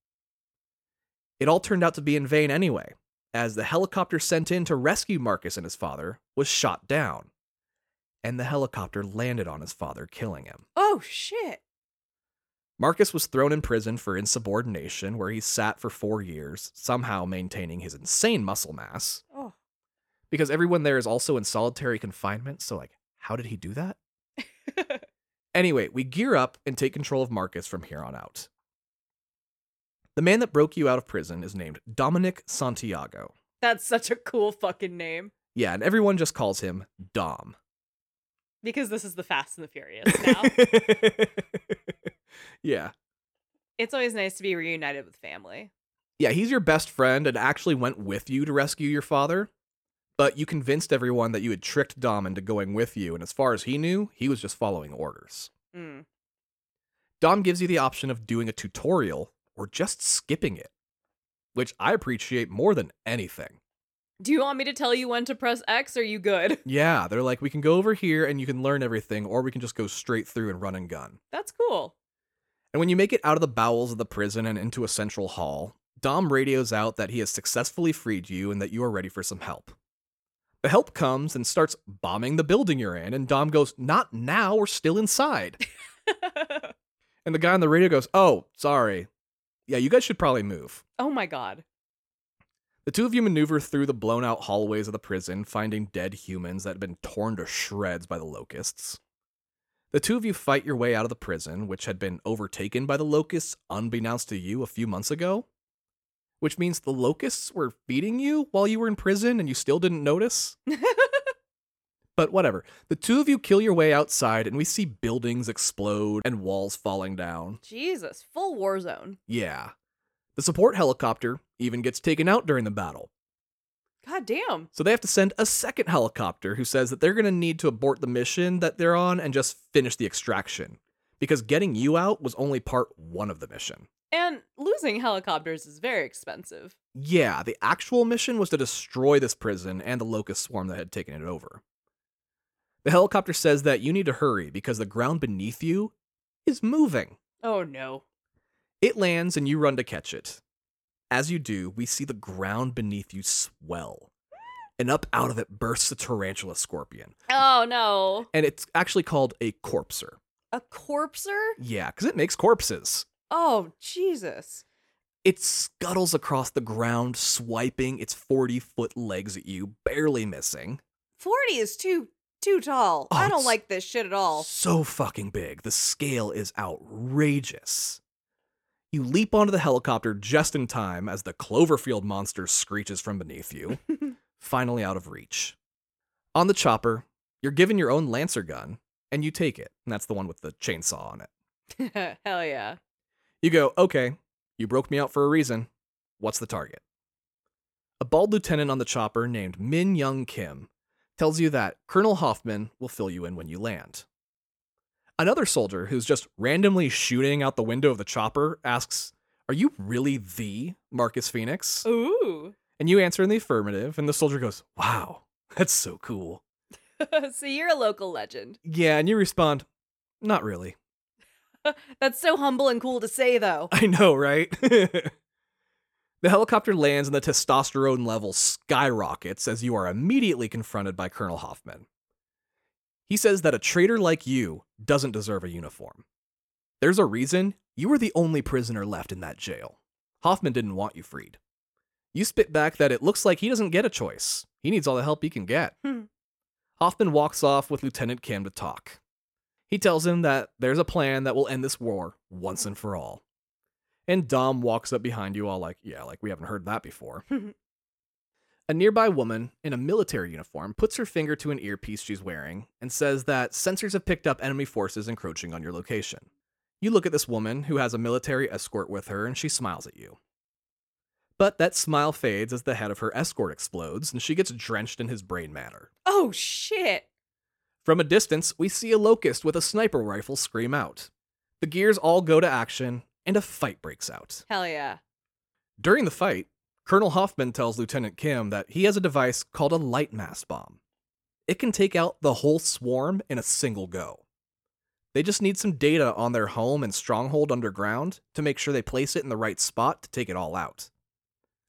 It all turned out to be in vain anyway, as the helicopter sent in to rescue Marcus and his father was shot down, and the helicopter landed on his father, killing him. Oh, shit. Marcus was thrown in prison for insubordination, where he sat for four years, somehow maintaining his insane muscle mass, Oh. because everyone there is also in solitary confinement, so, like, how did he do that? Anyway, we gear up and take control of Marcus from here on out. The man that broke you out of prison is named Dominic Santiago. That's such a cool fucking name. Yeah, and everyone just calls him Dom. Because this is the Fast and the Furious now. yeah. it's always nice to be reunited with family. Yeah, he's your best friend and actually went with you to rescue your father. But you convinced everyone that you had tricked Dom into going with you, and as far as he knew, he was just following orders. Mm. Dom gives you the option of doing a tutorial or just skipping it, which I appreciate more than anything. Do you want me to tell you when to press X? Or are you good? Yeah, they're like, we can go over here and you can learn everything, or we can just go straight through and run and gun. That's cool. And when you make it out of the bowels of the prison and into a central hall, Dom radios out that he has successfully freed you and that you are ready for some help. The help comes and starts bombing the building you're in, and Dom goes, Not now, we're still inside. and the guy on the radio goes, Oh, sorry. Yeah, you guys should probably move. oh my god. The two of you maneuver through the blown out hallways of the prison, finding dead humans that have been torn to shreds by the locusts. The two of you fight your way out of the prison, which had been overtaken by the locusts unbeknownst to you a few months ago. Which means the locusts were feeding you while you were in prison and you still didn't notice? But whatever. The two of you kill your way outside, and we see buildings explode and walls falling down. Jesus, full war zone. Yeah. The support helicopter even gets taken out during the battle. God damn. So they have to send a second helicopter who says that they're going to need to abort the mission that they're on and just finish the extraction. Because getting you out was only part one of the mission. And losing helicopters is very expensive. Yeah, the actual mission was to destroy this prison and the locust swarm that had taken it over. The helicopter says that you need to hurry because the ground beneath you is moving. Oh no. It lands and you run to catch it. As you do, we see the ground beneath you swell. And up out of it bursts a tarantula scorpion. Oh no. And it's actually called a corpser. A corpser? Yeah, because it makes corpses. Oh, Jesus. It scuttles across the ground, swiping its 40 foot legs at you, barely missing. 40 is too too tall. Oh, I don't like this shit at all. So fucking big. The scale is outrageous. You leap onto the helicopter just in time as the Cloverfield monster screeches from beneath you, finally out of reach. On the chopper, you're given your own Lancer gun, and you take it, and that's the one with the chainsaw on it. Hell yeah. You go, okay, you broke me out for a reason. What's the target? A bald lieutenant on the chopper named Minh Young Kim tells you that Colonel Hoffman will fill you in when you land. Another soldier who's just randomly shooting out the window of the chopper asks, Are you really the Marcus Fenix? Ooh. And you answer in the affirmative, and the soldier goes, Wow, that's so cool. so you're a local legend. Yeah, and you respond, Not really. That's so humble and cool to say, though. I know, right? the helicopter lands and the testosterone level skyrockets as you are immediately confronted by Colonel Hoffman. He says that a traitor like you doesn't deserve a uniform. There's a reason you were the only prisoner left in that jail. Hoffman didn't want you freed. You spit back that it looks like he doesn't get a choice. He needs all the help he can get. Hmm. Hoffman walks off with Lieutenant Kim to talk. He tells him that there's a plan that will end this war once and for all. And Dom walks up behind you, all like, yeah, like we haven't heard that before. a nearby woman in a military uniform puts her finger to an earpiece she's wearing and says that sensors have picked up enemy forces encroaching on your location. You look at this woman who has a military escort with her and she smiles at you. But that smile fades as the head of her escort explodes and she gets drenched in his brain matter. oh, shit. From a distance, we see a locust with a sniper rifle scream out. The gears all go to action, and a fight breaks out. Hell yeah. During the fight, Colonel Hoffman tells Lieutenant Kim that he has a device called a Lightmass bomb. It can take out the whole swarm in a single go. They just need some data on their home and stronghold underground to make sure they place it in the right spot to take it all out.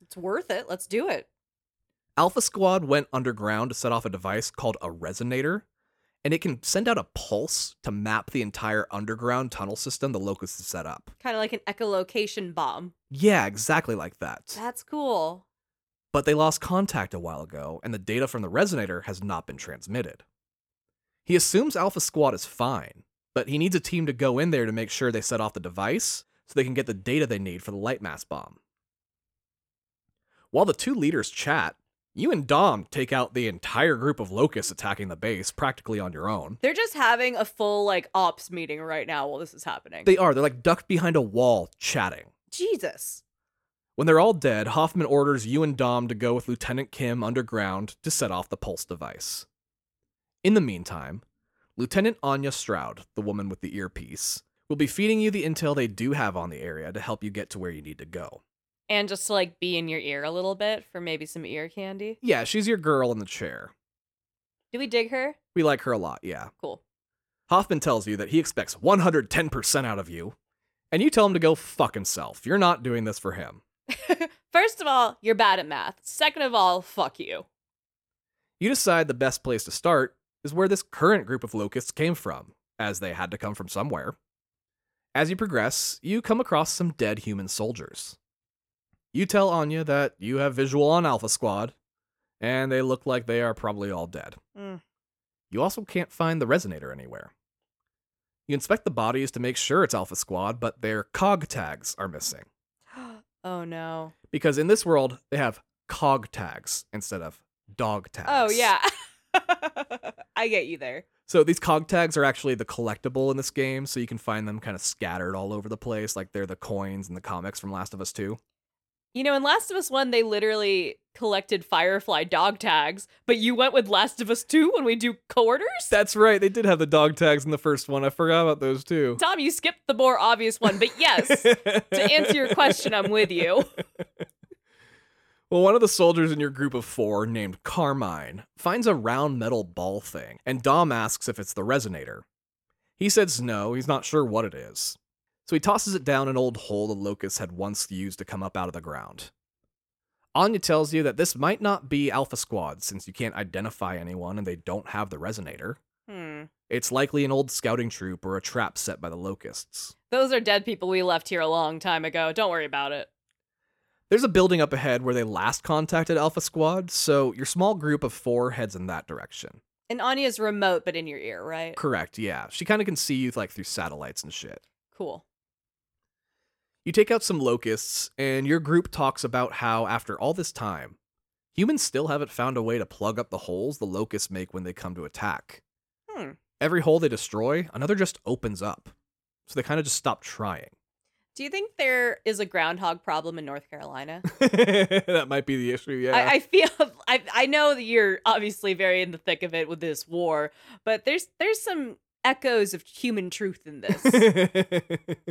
It's worth it. Let's do it. Alpha Squad went underground to set off a device called a resonator, and it can send out a pulse to map the entire underground tunnel system the Locust has set up. Kind of like an echolocation bomb. Yeah, exactly like that. That's cool. But they lost contact a while ago, and the data from the resonator has not been transmitted. He assumes Alpha Squad is fine, but he needs a team to go in there to make sure they set off the device so they can get the data they need for the Lightmass bomb. While the two leaders chat, you and Dom take out the entire group of locusts attacking the base practically on your own. They're just having a full like ops meeting right now while this is happening. They are, they're like ducked behind a wall chatting. Jesus. When they're all dead, Hoffman orders you and Dom to go with Lieutenant Kim underground to set off the pulse device. In the meantime, Lieutenant Anya Stroud, the woman with the earpiece, will be feeding you the intel they do have on the area to help you get to where you need to go. And just to like be in your ear a little bit for maybe some ear candy. Yeah, she's your girl in the chair. Do we dig her? We like her a lot, yeah. Cool. Hoffman tells you that he expects 110% out of you, and you tell him to go fuck himself. You're not doing this for him. First of all, you're bad at math. Second of all, fuck you. You decide the best place to start is where this current group of locusts came from, as they had to come from somewhere. As you progress, you come across some dead human soldiers. You tell Anya that you have visual on Alpha Squad, and they look like they are probably all dead. Mm. You also can't find the resonator anywhere. You inspect the bodies to make sure it's Alpha Squad, but their cog tags are missing. oh no. Because in this world, they have cog tags instead of dog tags. Oh yeah. I get you there. So these cog tags are actually the collectible in this game, so you can find them kind of scattered all over the place, like they're the coins in the comics from Last of Us 2. You know, in Last of Us 1, they literally collected Firefly dog tags, but you went with Last of Us 2 when we do quarters? That's right, they did have the dog tags in the first one. I forgot about those too. Tom, you skipped the more obvious one, but yes, to answer your question, I'm with you. Well, one of the soldiers in your group of four, named Carmine, finds a round metal ball thing, and Dom asks if it's the resonator. He says no, he's not sure what it is. So he tosses it down an old hole the locusts had once used to come up out of the ground. Anya tells you that this might not be Alpha Squad since you can't identify anyone and they don't have the resonator. Hmm. It's likely an old scouting troop or a trap set by the locusts. Those are dead people we left here a long time ago. Don't worry about it. There's a building up ahead where they last contacted Alpha Squad, so your small group of four heads in that direction. And Anya's remote, but in your ear, right? Correct, yeah. She kind of can see you like through satellites and shit. Cool. You take out some locusts, and your group talks about how, after all this time, humans still haven't found a way to plug up the holes the locusts make when they come to attack. Hmm. Every hole they destroy, another just opens up. So they kind of just stop trying. Do you think there is a groundhog problem in North Carolina? that might be the issue, yeah. I, I feel I I know that you're obviously very in the thick of it with this war, but there's there's some echoes of human truth in this.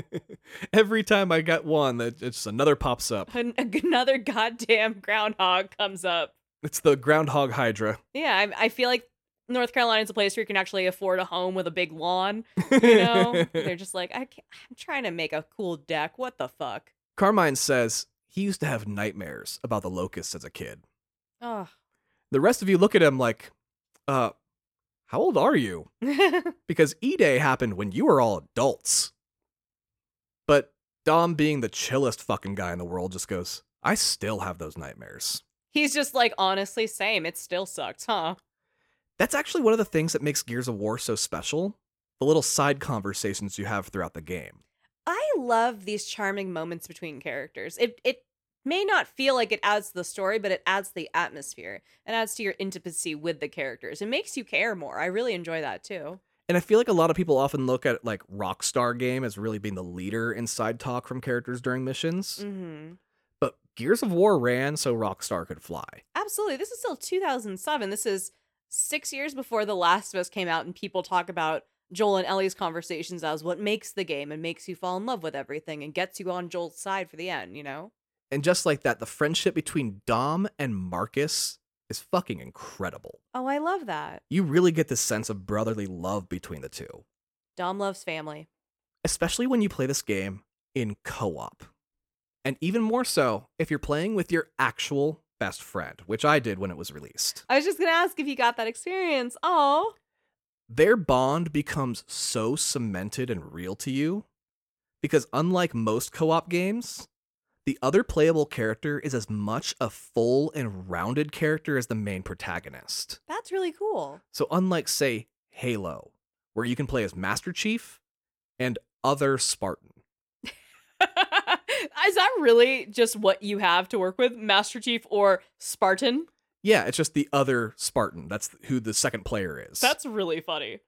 Every time I get one, that it's another pops up. An- Another goddamn groundhog comes up. It's the groundhog hydra. Yeah, I, I feel like North Carolina is a place where you can actually afford a home with a big lawn. You know, they're just like, I can't, I'm trying to make a cool deck. What the fuck? Carmine says he used to have nightmares about the locusts as a kid. Oh. The rest of you look at him like, uh, how old are you? Because E Day happened when you were all adults. But Dom, being the chillest fucking guy in the world, just goes, I still have those nightmares. He's just like, honestly, same. It still sucks, huh? That's actually one of the things that makes Gears of War so special the little side conversations you have throughout the game. I love these charming moments between characters. It it may not feel like it adds to the story, but it adds to the atmosphere. It adds to your intimacy with the characters. It makes you care more. I really enjoy that too. And I feel like a lot of people often look at like Rockstar game as really being the leader in side talk from characters during missions. Mm-hmm. But Gears of War ran so Rockstar could fly. Absolutely. This is still 2007. This is six years before The Last of Us came out, and people talk about Joel and Ellie's conversations as what makes the game and makes you fall in love with everything and gets you on Joel's side for the end, you know? And just like that, the friendship between Dom and Marcus is fucking incredible. Oh, I love that. You really get this sense of brotherly love between the two, Dom loves family. especially when you play this game in co op. And even more so if you're playing with your actual best friend, which I did when it was released. I was just gonna ask if you got that experience. Oh, Their bond becomes so cemented and real to you because, unlike most co op games, the other playable character is as much a full and rounded character as the main protagonist. that's really cool. So, unlike, say, Halo, where you can play as Master Chief and other Spartan. Is that really just what you have to work with, Master Chief or Spartan? Yeah, it's just the other Spartan. That's who the second player is. That's really funny.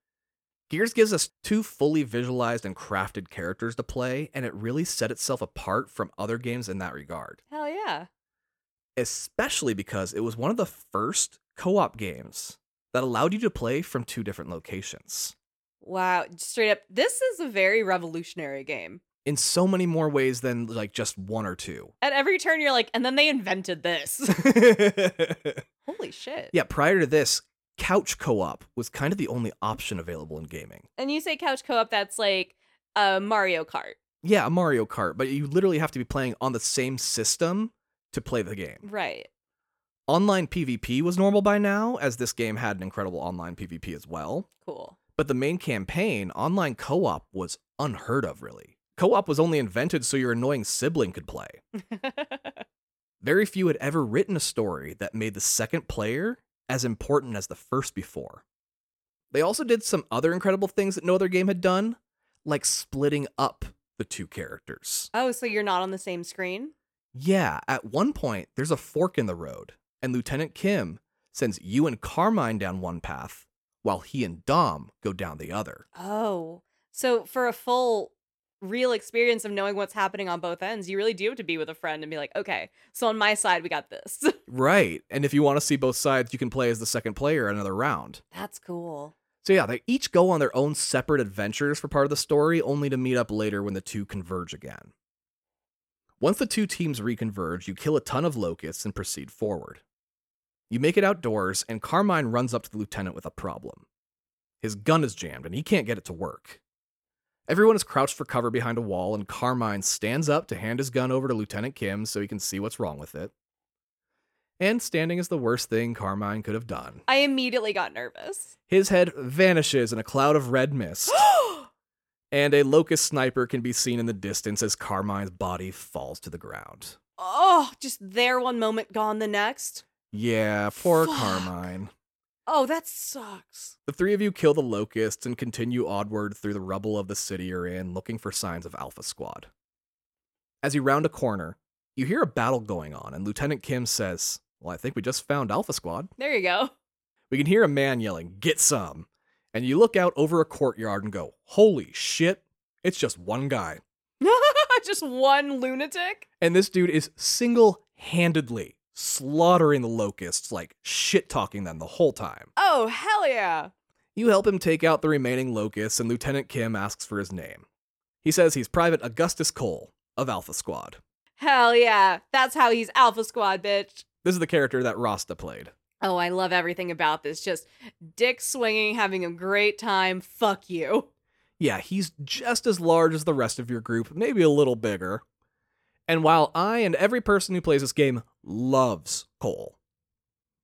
Gears gives us two fully visualized and crafted characters to play, and it really set itself apart from other games in that regard. Hell yeah. Especially because it was one of the first co op games that allowed you to play from two different locations. Wow, straight up, this is a very revolutionary game. In so many more ways than like just one or two. At every turn, you're like, and then they invented this. Holy shit. yeah, prior to this, couch co op was kind of the only option available in gaming. And you say couch co op, that's like uh, Mario Kart. Yeah, a Mario Kart, but you literally have to be playing on the same system to play the game. Right. Online PvP was normal by now, as this game had an incredible online PvP as well. Cool. But the main campaign, online co op, was unheard of, really. Co op was only invented so your annoying sibling could play. Very few had ever written a story that made the second player as important as the first before. They also did some other incredible things that no other game had done, like splitting up the two characters. oh, so you're not on the same screen? Yeah, at one point, there's a fork in the road, and Lieutenant Kim sends you and Carmine down one path, while he and Dom go down the other. Oh. So for a full real experience of knowing what's happening on both ends, you really do have to be with a friend and be like, okay, so on my side, we got this. Right, and if you want to see both sides, you can play as the second player another round. That's cool. So yeah, they each go on their own separate adventures for part of the story, only to meet up later when the two converge again. Once the two teams reconverge, you kill a ton of locusts and proceed forward. You make it outdoors, and Carmine runs up to the lieutenant with a problem. His gun is jammed, and he can't get it to work. Everyone is crouched for cover behind a wall, and Carmine stands up to hand his gun over to Lieutenant Kim so he can see what's wrong with it. And standing is the worst thing Carmine could have done. I immediately got nervous. His head vanishes in a cloud of red mist, and a locust sniper can be seen in the distance as Carmine's body falls to the ground. oh, just there one moment, gone the next. Yeah, poor Fuck. Carmine. Oh, that sucks. The three of you kill the locusts and continue onward through the rubble of the city you're in, looking for signs of Alpha Squad. As you round a corner, you hear a battle going on, and Lieutenant Kim says, Well, I think we just found Alpha Squad. There you go. We can hear a man yelling, Get some! And you look out over a courtyard and go, Holy shit, it's just one guy. just one lunatic. And this dude is single handedly slaughtering the locusts, like shit talking them the whole time. Oh, hell yeah. You help him take out the remaining locusts, and Lieutenant Kim asks for his name. He says he's Private Augustus Cole of Alpha Squad. Hell yeah. That's how he's Alpha Squad, bitch. This is the character that Rasta played. Oh, I love everything about this. Just dick swinging, having a great time. Fuck you. Yeah, he's just as large as the rest of your group, maybe a little bigger. And while I and every person who plays this game loves Cole,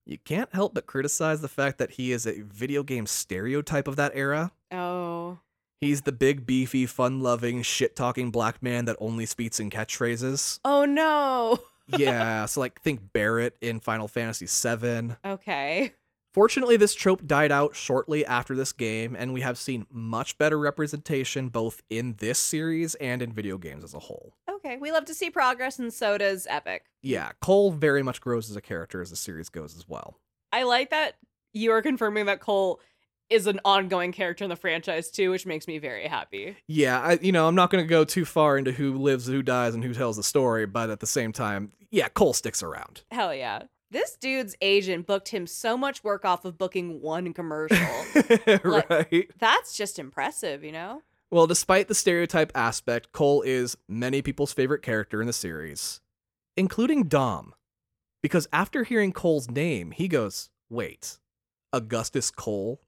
you can't help but criticize the fact that he is a video game stereotype of that era. Oh. He's the big, beefy, fun loving, shit talking black man that only speaks in catchphrases. Oh no. yeah, so like think Barret in Final Fantasy VII. Okay. Fortunately, this trope died out shortly after this game, and we have seen much better representation both in this series and in video games as a whole. Okay. We love to see progress, and so does Epic. Yeah, Cole very much grows as a character as the series goes as well. I like that you are confirming that Cole is an ongoing character in the franchise too, which makes me very happy. Yeah, I, you know, I'm not going to go too far into who lives, who dies, and who tells the story, but at the same time, yeah, Cole sticks around. Hell yeah. This dude's agent booked him so much work off of booking one commercial. Like- right? That's just impressive, you know? Well, despite the stereotype aspect, Cole is many people's favorite character in the series, including Dom. Because after hearing Cole's name, he goes, Wait, Augustus Cole?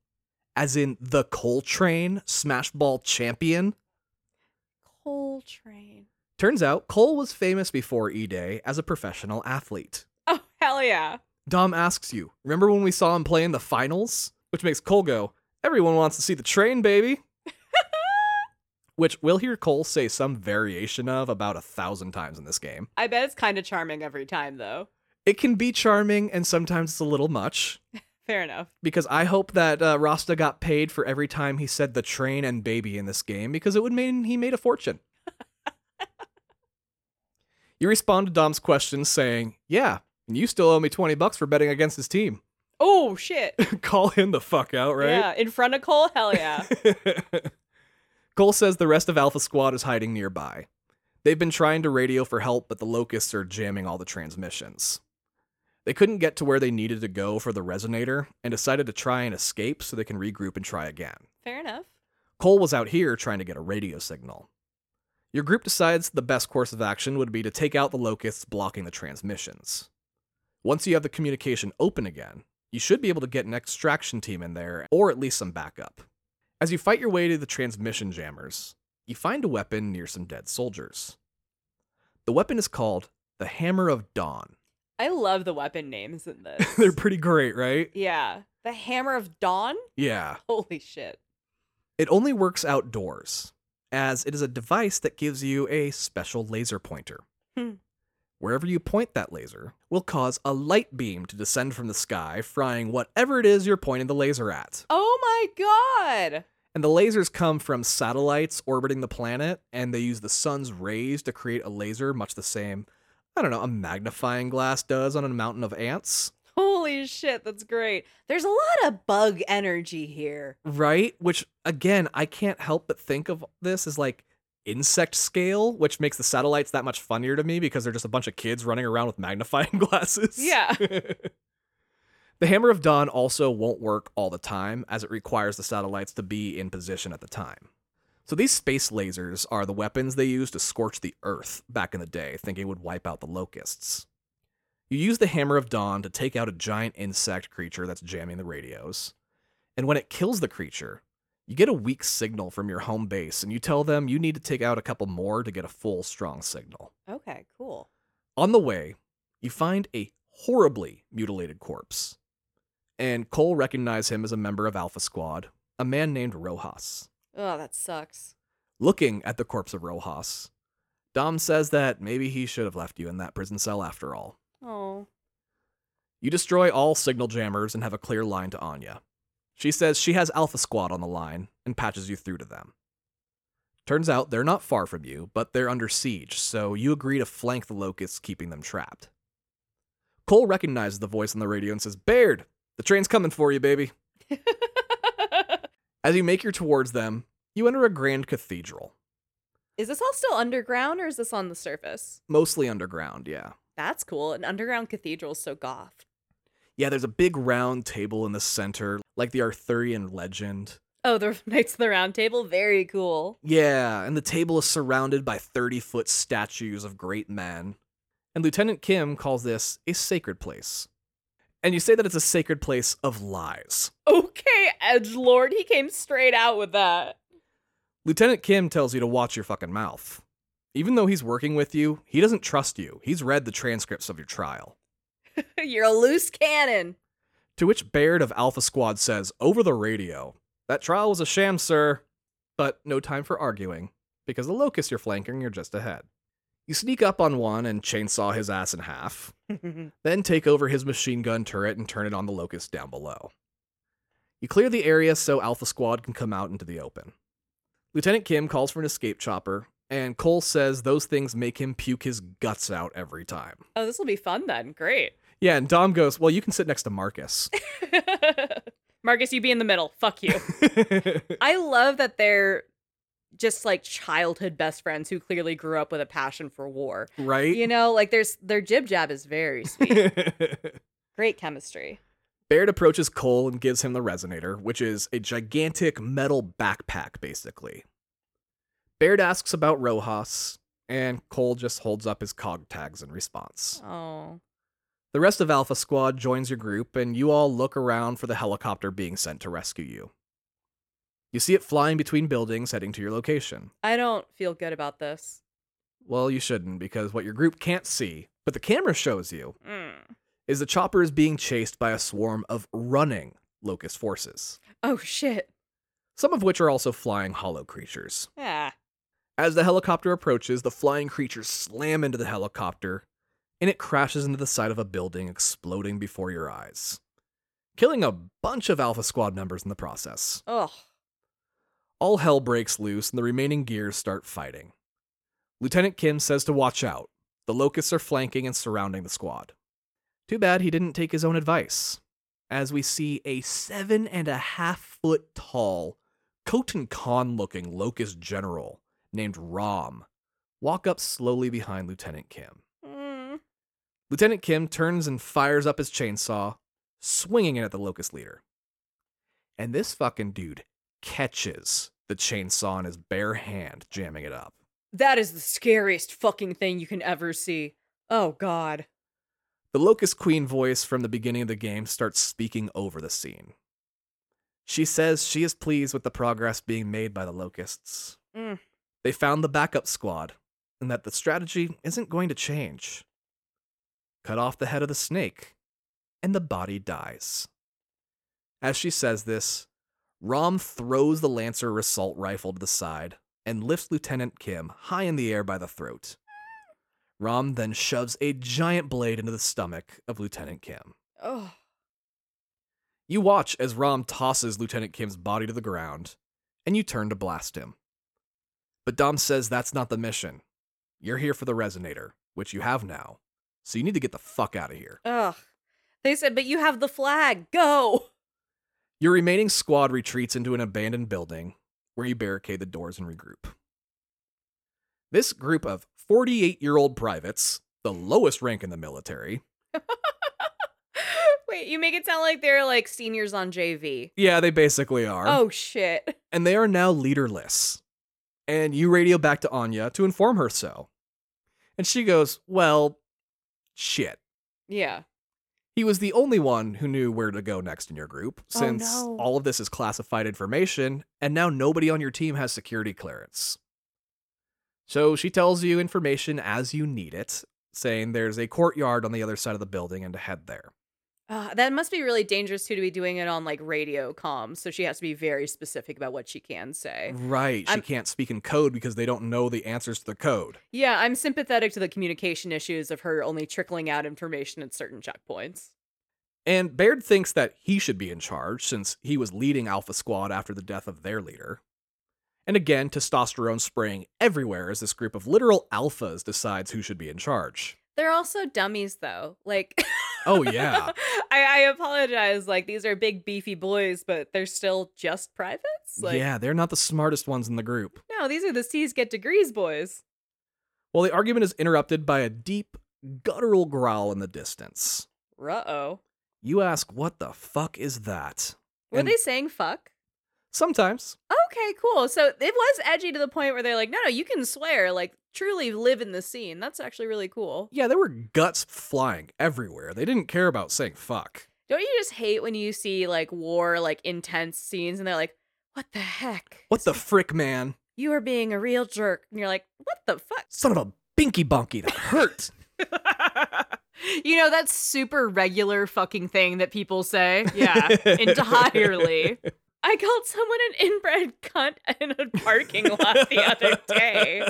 As in the Cole Train Thrashball champion? Coltrane. Turns out, Cole was famous before E Day as a professional athlete. Hell yeah. Dom asks you, Remember when we saw him play in the finals? Which makes Cole go, Everyone wants to see the train, baby. Which we'll hear Cole say some variation of about a thousand times in this game. I bet it's kind of charming every time, though. It can be charming and sometimes it's a little much. Fair enough. Because I hope that uh, Rasta got paid for every time he said the train and baby in this game because it would mean he made a fortune. you respond to Dom's question saying, Yeah, and you still owe me 20 bucks for betting against his team. Oh, shit. Call him the fuck out, right? Yeah, in front of Cole? Hell yeah. Cole says the rest of Alpha Squad is hiding nearby. They've been trying to radio for help, but the locusts are jamming all the transmissions. They couldn't get to where they needed to go for the resonator and decided to try and escape so they can regroup and try again. Fair enough. Cole was out here trying to get a radio signal. Your group decides the best course of action would be to take out the locusts blocking the transmissions. Once you have the communication open again, you should be able to get an extraction team in there, or at least some backup. As you fight your way to the transmission jammers, you find a weapon near some dead soldiers. The weapon is called the Hammer of Dawn. I love the weapon names in this. They're pretty great, right? yeah. The Hammer of Dawn? Yeah. Holy shit. It only works outdoors, as it is a device that gives you a special laser pointer. Hmm. Wherever you point that laser will cause a light beam to descend from the sky, frying whatever it is you're pointing the laser at. Oh my god. And the lasers come from satellites orbiting the planet, and they use the sun's rays to create a laser much the same, I don't know, a magnifying glass does on a mountain of ants. Holy shit, that's great. There's a lot of bug energy here. Right? Which, again, I can't help but think of this as like insect scale, which makes the satellites that much funnier to me because they're just a bunch of kids running around with magnifying glasses. Yeah. the Hammer of Dawn also won't work all the time, as it requires the satellites to be in position at the time. So these space lasers are the weapons they used to scorch the Earth back in the day, thinking it would wipe out the locusts. You use the Hammer of Dawn to take out a giant insect creature that's jamming the radios. And when it kills the creature, you get a weak signal from your home base, and you tell them you need to take out a couple more to get a full, strong signal. Okay, cool. On the way, you find a horribly mutilated corpse. And Cole recognized him as a member of Alpha Squad, a man named Rojas. Oh, that sucks. Looking at the corpse of Rojas, Dom says that maybe he should have left you in that prison cell after all. Oh. You destroy all signal jammers and have a clear line to Anya. She says she has Alpha Squad on the line and patches you through to them. Turns out they're not far from you, but they're under siege, so you agree to flank the locusts, keeping them trapped. Cole recognizes the voice on the radio and says, Baird, the train's coming for you, baby. As you make your towards them, you enter a grand cathedral. is this all still underground or is this on the surface? Mostly underground, yeah. That's cool. An underground cathedral is so goth. Yeah, there's a big round table in the center, like the Arthurian legend. Oh, the Knights of the Round Table, very cool. Yeah, and the table is surrounded by 30 foot statues of great men. And Lieutenant Kim calls this a sacred place. And you say that it's a sacred place of lies. Okay, Edge Lord, he came straight out with that. Lieutenant Kim tells you to watch your fucking mouth. Even though he's working with you, he doesn't trust you. He's read the transcripts of your trial. You're a loose cannon. To which Baird of Alpha Squad says over the radio, That trial was a sham, sir. But no time for arguing, because the locusts you're flanking are just ahead. You sneak up on one and chainsaw his ass in half, then take over his machine gun turret and turn it on the locust down below. You clear the area so Alpha Squad can come out into the open. Lieutenant Kim calls for an escape chopper, and Cole says those things make him puke his guts out every time. oh, this will be fun then. Great. Yeah, and Dom goes, Well, you can sit next to Marcus. Marcus, you be in the middle. Fuck you. I love that they're just like childhood best friends who clearly grew up with a passion for war. right? You know, like there's their jib jab is very sweet. Great chemistry. Baird approaches Cole and gives him the resonator, which is a gigantic metal backpack, basically. Baird asks about Rojas, and Cole just holds up his cog tags in response. Oh. The rest of Alpha Squad joins your group, and you all look around for the helicopter being sent to rescue you. You see it flying between buildings heading to your location. I don't feel good about this. Well, you shouldn't, because what your group can't see, but the camera shows you, Mm. is the chopper is being chased by a swarm of running locust forces, Oh shit. some of which are also flying hollow creatures. Yeah. As the helicopter approaches, the flying creatures slam into the helicopter, and it crashes into the side of a building, exploding before your eyes, killing a bunch of Alpha Squad members in the process. Ugh. All hell breaks loose, and the remaining gears start fighting. Lieutenant Kim says to watch out. The locusts are flanking and surrounding the squad. Too bad he didn't take his own advice, as we see a seven and a half foot tall, Kotal Kahn looking locust general named RAAM walk up slowly behind Lieutenant Kim. Lieutenant Kim turns and fires up his chainsaw, swinging it at the locust leader. And this fucking dude catches the chainsaw in his bare hand, jamming it up. That is the scariest fucking thing you can ever see. Oh god. The Locust Queen voice from the beginning of the game starts speaking over the scene. She says she is pleased with the progress being made by the Locusts. Mm. They found the backup squad, and that the strategy isn't going to change. Cut off the head of the snake, and the body dies. As she says this, RAAM throws the Lancer assault rifle to the side and lifts Lieutenant Kim high in the air by the throat. RAAM then shoves a giant blade into the stomach of Lieutenant Kim. Oh. You watch as RAAM tosses Lieutenant Kim's body to the ground, and you turn to blast him. But Dom says that's not the mission. You're here for the resonator, which you have now, so you need to get the fuck out of here. Ugh. They said, but you have the flag. Go. Your remaining squad retreats into an abandoned building where you barricade the doors and regroup. This group of 48 year old privates, the lowest rank in the military, Wait, you make it sound like they're like seniors on JV. yeah, they basically are, Oh shit. and they are now leaderless. And you radio back to Anya to inform her so. And she goes, Well, shit. Yeah. He was the only one who knew where to go next in your group, Oh, since no. all of this is classified information, and now nobody on your team has security clearance. So she tells you information as you need it, saying there's a courtyard on the other side of the building and to head there. Uh, that must be really dangerous too to be doing it on like radio comms. So she has to be very specific about what she can say. Right, she I'm- can't speak in code because they don't know the answers to the code. Yeah, I'm sympathetic to the communication issues of her only trickling out information at certain checkpoints. And Baird thinks that he should be in charge since he was leading Alpha Squad after the death of their leader. And again, testosterone spraying everywhere as this group of literal alphas decides who should be in charge. They're also dummies though. Like Oh, yeah. I, I apologize. Like these are big beefy boys, but they're still just privates? Like yeah, they're not the smartest ones in the group. no, these are the C's get degrees boys. Well, the argument is interrupted by a deep, guttural growl in the distance. Uh oh. You ask, what the fuck is that? Were And they saying fuck? sometimes. Okay, cool. So it was edgy to the point where they're like, no, no, you can swear, like truly live in the scene. That's actually really cool. Yeah, there were guts flying everywhere. They didn't care about saying fuck. Don't you just hate when you see like war, like intense scenes, and they're like, what the heck? What the frick, man? You are being a real jerk. And you're like, what the fuck? Son of a binky bonky, that hurt. you know, that's super regular fucking thing that people say. Yeah, entirely. I called someone an inbred cunt in a parking lot the other day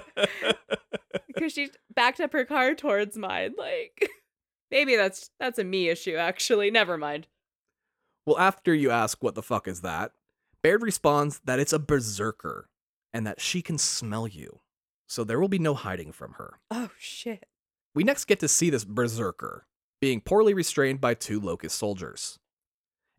because she backed up her car towards mine. Like, maybe that's that's a me issue. Actually, never mind. well, after you ask what the fuck is that, Baird responds that it's a berserker and that she can smell you. So there will be no hiding from her. Oh shit. We next get to see this berserker being poorly restrained by two locust soldiers.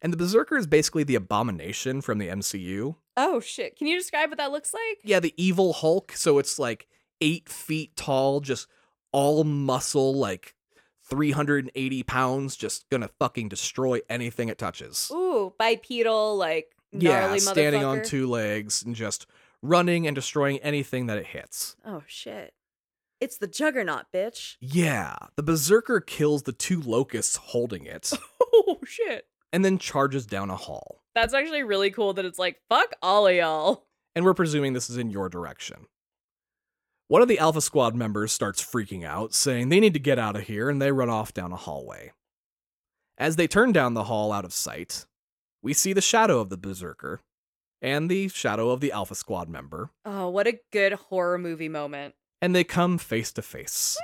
And the berserker is basically the abomination from the MCU. Oh shit. Can you describe what that looks like? Yeah, the evil Hulk. So it's like eight feet tall, just all muscle, like 380 pounds, just gonna fucking destroy anything it touches. Ooh, bipedal, like yeah, standing on two legs and just running and destroying anything that it hits. Oh shit. It's the juggernaut, bitch. Yeah, the berserker kills the two locusts holding it Oh shit. And then charges down a hall. That's actually really cool that it's like, fuck all of y'all. and we're presuming this is in your direction. One of the Alpha Squad members starts freaking out, saying they need to get out of here, and they run off down a hallway. As they turn down the hall out of sight, we see the shadow of the Berserker and the shadow of the Alpha Squad member, Oh, what a good horror movie moment. and they come face to face.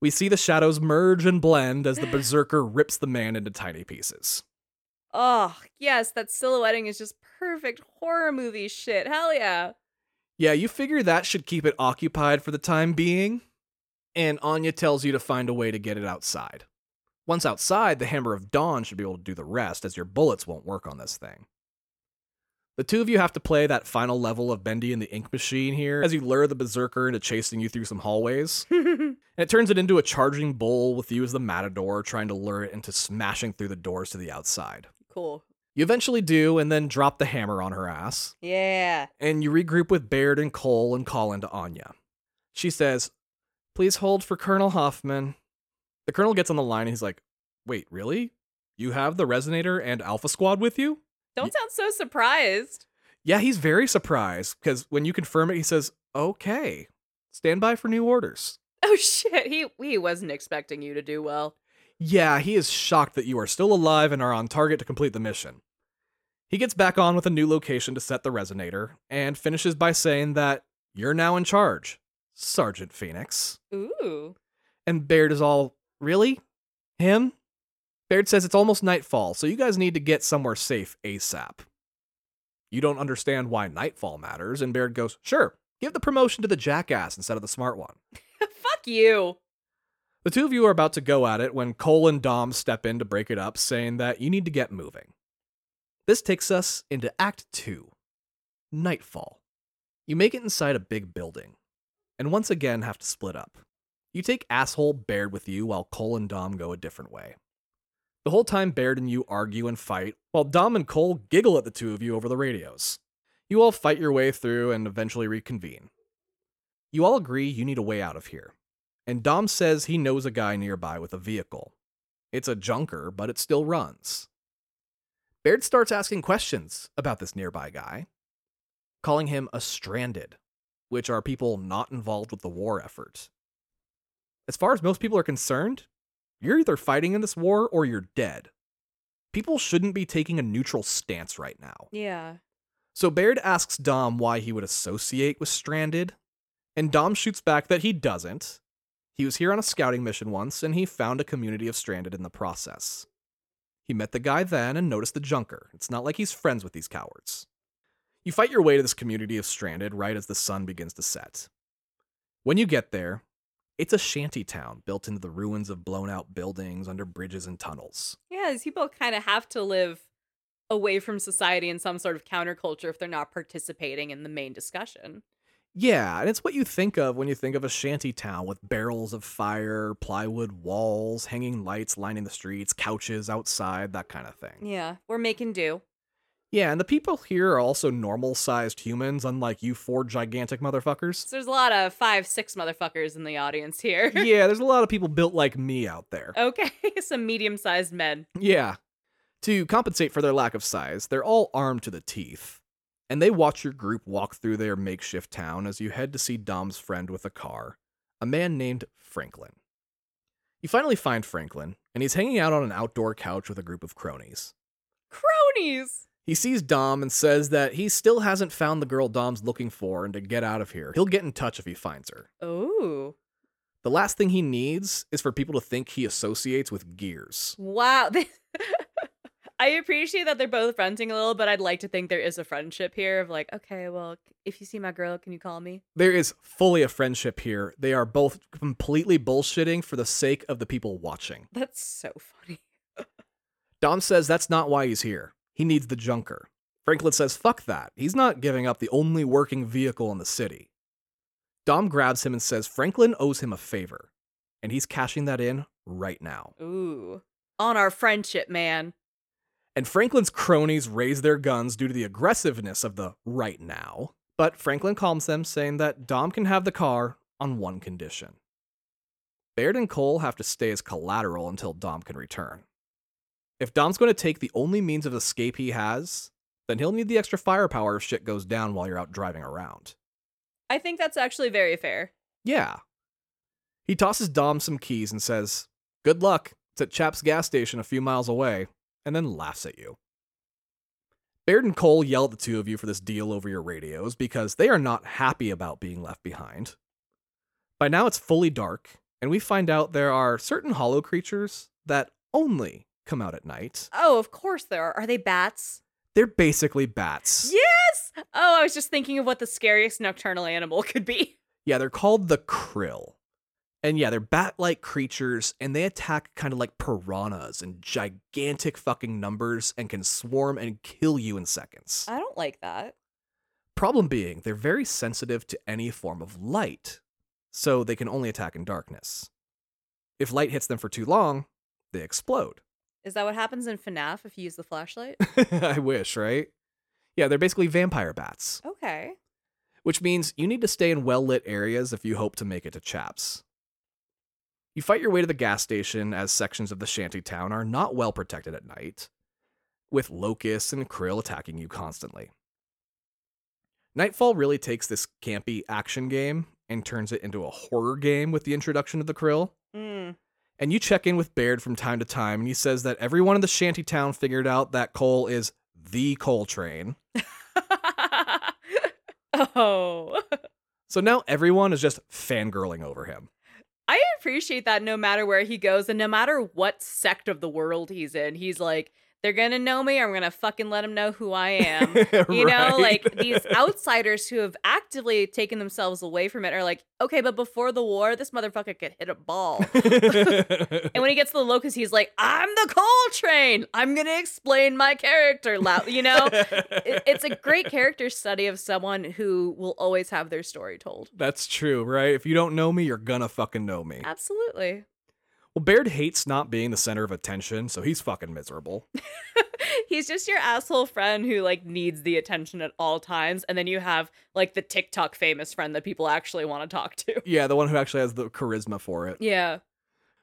We see the shadows merge and blend as the Berserker rips the man into tiny pieces. Oh, yes, that silhouetting is just perfect horror movie shit. Hell yeah. Yeah, you figure that should keep it occupied for the time being, and Anya tells you to find a way to get it outside. Once outside, the Hammer of Dawn should be able to do the rest, as your bullets won't work on this thing. The two of you have to play that final level of Bendy and the Ink Machine here as you lure the Berserker into chasing you through some hallways. And it turns it into a charging bull with you as the Matador trying to lure it into smashing through the doors to the outside. cool. You eventually do, and then drop the hammer on her ass Yeah. and you regroup with Baird and Cole and call into Anya. She says, Please hold for Colonel Hoffman. The Colonel gets on the line and he's like, Wait, really? You have the Resonator and Alpha Squad with you? Don't sound so surprised. Yeah, he's very surprised because when you confirm it, he says, Okay, stand by for new orders. Oh shit, he he wasn't expecting you to do well. Yeah, he is shocked that you are still alive and are on target to complete the mission. He gets back on with a new location to set the resonator and finishes by saying that you're now in charge, Sergeant Fenix. Ooh. And Baird is all, really? Him? Baird says it's almost nightfall, so you guys need to get somewhere safe ASAP. You don't understand why nightfall matters, and Baird goes, sure, give the promotion to the jackass instead of the smart one. Fuck you. The two of you are about to go at it when Cole and Dom step in to break it up, saying that you need to get moving. This takes us into Act 2 Nightfall. You make it inside a big building, and once again have to split up. You take asshole Baird with you while Cole and Dom go a different way. The whole time, Baird and you argue and fight, while Dom and Cole giggle at the two of you over the radios. You all fight your way through and eventually reconvene. You all agree you need a way out of here and Dom says he knows a guy nearby with a vehicle. It's a junker, but it still runs. Baird starts asking questions about this nearby guy, calling him a stranded, which are people not involved with the war effort. As far as most people are concerned, you're either fighting in this war or you're dead. People shouldn't be taking a neutral stance right now. Yeah. So Baird asks Dom why he would associate with Stranded, and Dom shoots back that he doesn't. He was here on a scouting mission once, and he found a community of Stranded in the process. He met the guy then and noticed the junker. It's not like he's friends with these cowards. You fight your way to this community of Stranded right as the sun begins to set. When you get there, it's a shanty town built into the ruins of blown out buildings under bridges and tunnels. Yeah, these people kind of have to live away from society in some sort of counterculture if they're not participating in the main discussion. Yeah, and it's what you think of when you think of a shanty town with barrels of fire, plywood walls, hanging lights lining the streets, couches outside, that kind of thing. Yeah, we're making do. Yeah, and the people here are also normal sized humans, unlike you four gigantic motherfuckers. So there's a lot of five, six motherfuckers in the audience here. yeah, there's a lot of people built like me out there. okay, some medium sized men. Yeah. To compensate for their lack of size, they're all armed to the teeth. And they watch your group walk through their makeshift town as you head to see Dom's friend with a car, a man named Franklin. You finally find Franklin, and he's hanging out on an outdoor couch with a group of cronies. Cronies! He sees Dom and says that he still hasn't found the girl Dom's looking for and to get out of here. He'll get in touch if he finds her. Ooh. The last thing he needs is for people to think he associates with Gears. Wow. I appreciate that they're both fronting a little, but I'd like to think there is a friendship here of like, okay, well, if you see my girl, can you call me? There is fully a friendship here. They are both completely bullshitting for the sake of the people watching. That's so funny. Dom says that's not why he's here. He needs the junker. Franklin says, fuck that. He's not giving up the only working vehicle in the city. Dom grabs him and says Franklin owes him a favor, and he's cashing that in right now. Ooh. On our friendship, man. And Franklin's cronies raise their guns due to the aggressiveness of the right now. But Franklin calms them, saying that Dom can have the car on one condition. Baird and Cole have to stay as collateral until Dom can return. If Dom's going to take the only means of escape he has, then he'll need the extra firepower if shit goes down while you're out driving around. I think that's actually very fair. Yeah. He tosses Dom some keys and says, Good luck. It's at Chap's gas station a few miles away, and then laughs at you. Baird and Cole yell at the two of you for this deal over your radios because they are not happy about being left behind. By now it's fully dark, and we find out there are certain hollow creatures that only come out at night. Oh, of course there are. Are they bats? They're basically bats. Yes! Oh, I was just thinking of what the scariest nocturnal animal could be. Yeah, they're called the Kryll. And yeah, they're bat like creatures and they attack kind of like piranhas in gigantic fucking numbers and can swarm and kill you in seconds. I don't like that. Problem being, they're very sensitive to any form of light, so they can only attack in darkness. If light hits them for too long, they explode. Is that what happens in FNAF if you use the flashlight? I wish, right? Yeah, they're basically vampire bats, okay. which means you need to stay in well lit areas if you hope to make it to Chaps. You fight your way to the gas station as sections of the shanty town are not well protected at night, with locusts and Kryll attacking you constantly. Nightfall really takes this campy action game and turns it into a horror game with the introduction of the Kryll. Mm. And you check in with Baird from time to time, and he says that everyone in the shanty town figured out that Cole is the Cole train. oh. So now everyone is just fangirling over him. I appreciate that no matter where he goes and no matter what sect of the world he's in, he's like, they're gonna know me. I'm gonna fucking let them know who I am. You know, like these outsiders who have actively taken themselves away from it are like, okay, but before the war, this motherfucker could hit a ball. and when he gets to the locust, he's like, I'm the Cole train. I'm gonna explain my character loud. You know, it, it's a great character study of someone who will always have their story told. That's true, right? If you don't know me, you're gonna fucking know me. Absolutely. Well, Baird hates not being the center of attention, so he's fucking miserable. He's just your asshole friend who like needs the attention at all times, and then you have like the TikTok famous friend that people actually want to talk to. Yeah, the one who actually has the charisma for it. Yeah.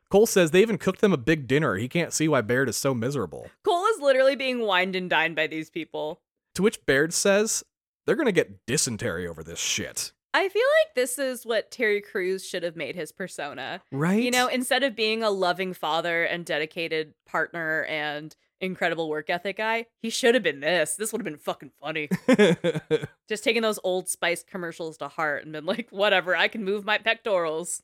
Cole says they even cooked them a big dinner. He can't see why Baird is so miserable. Cole is literally being wined and dined by these people. To which Baird says they're gonna get dysentery over this shit. I feel like this is what Terry Crews should have made his persona. Right? You know, instead of being a loving father and dedicated partner and incredible work ethic guy, he should have been this. This would have been fucking funny. Just taking those old Spice commercials to heart and been like, whatever, I can move my pectorals.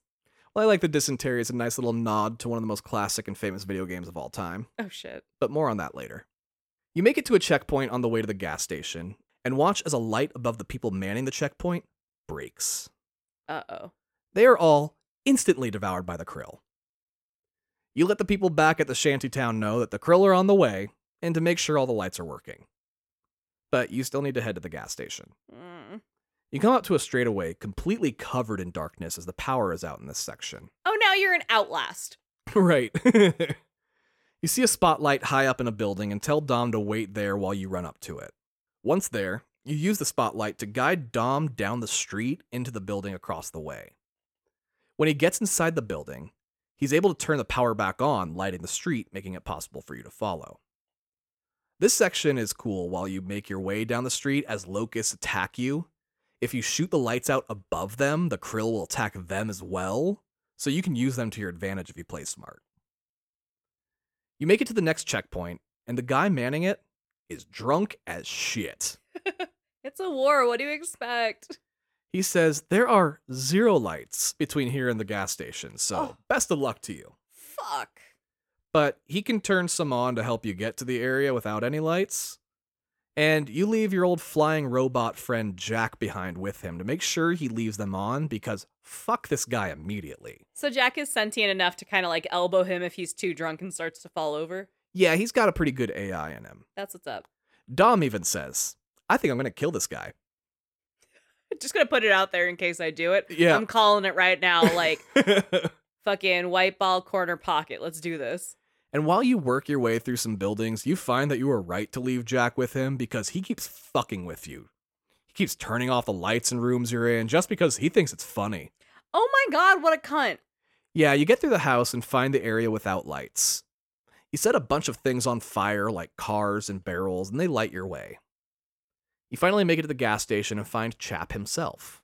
well, I like the dysentery as a nice little nod to one of the most classic and famous video games of all time. Oh shit. but more on that later. You make it to a checkpoint on the way to the gas station and watch as a light above the people manning the checkpoint breaks. Uh oh. They are all instantly devoured by the Kryll. You let the people back at the shanty town know that the Kryll are on the way and to make sure all the lights are working. But you still need to head to the gas station. Mm. You come out to a straightaway completely covered in darkness as the power is out in this section. Oh, now you're an Outlast. right. You see a spotlight high up in a building and tell Dom to wait there while you run up to it. Once there, you use the spotlight to guide Dom down the street into the building across the way. When he gets inside the building, he's able to turn the power back on, lighting the street, making it possible for you to follow. This section is cool while you make your way down the street as locusts attack you. If you shoot the lights out above them, the Kryll will attack them as well, so you can use them to your advantage if you play smart. You make it to the next checkpoint, and the guy manning it is drunk as shit. It's a war. What do you expect? He says there are zero lights between here and the gas station, so Oh. best of luck to you. Fuck. But he can turn some on to help you get to the area without any lights. And you leave your old flying robot friend Jack behind with him to make sure he leaves them on because fuck this guy immediately. So Jack is sentient enough to kind of like elbow him if he's too drunk and starts to fall over. Yeah, he's got a pretty good AI in him. That's what's up. Dom even says, I think I'm gonna kill this guy. Just gonna put it out there in case I do it. Yeah. I'm calling it right now. Like fucking white ball corner pocket. Let's do this. And while you work your way through some buildings, you find that you were right to leave Jack with him because he keeps fucking with you. He keeps turning off the lights in rooms you're in just because he thinks it's funny. Oh my god, what a cunt. Yeah, you get through the house and find the area without lights. You set a bunch of things on fire, like cars and barrels, and they light your way. You finally make it to the gas station and find Chap himself.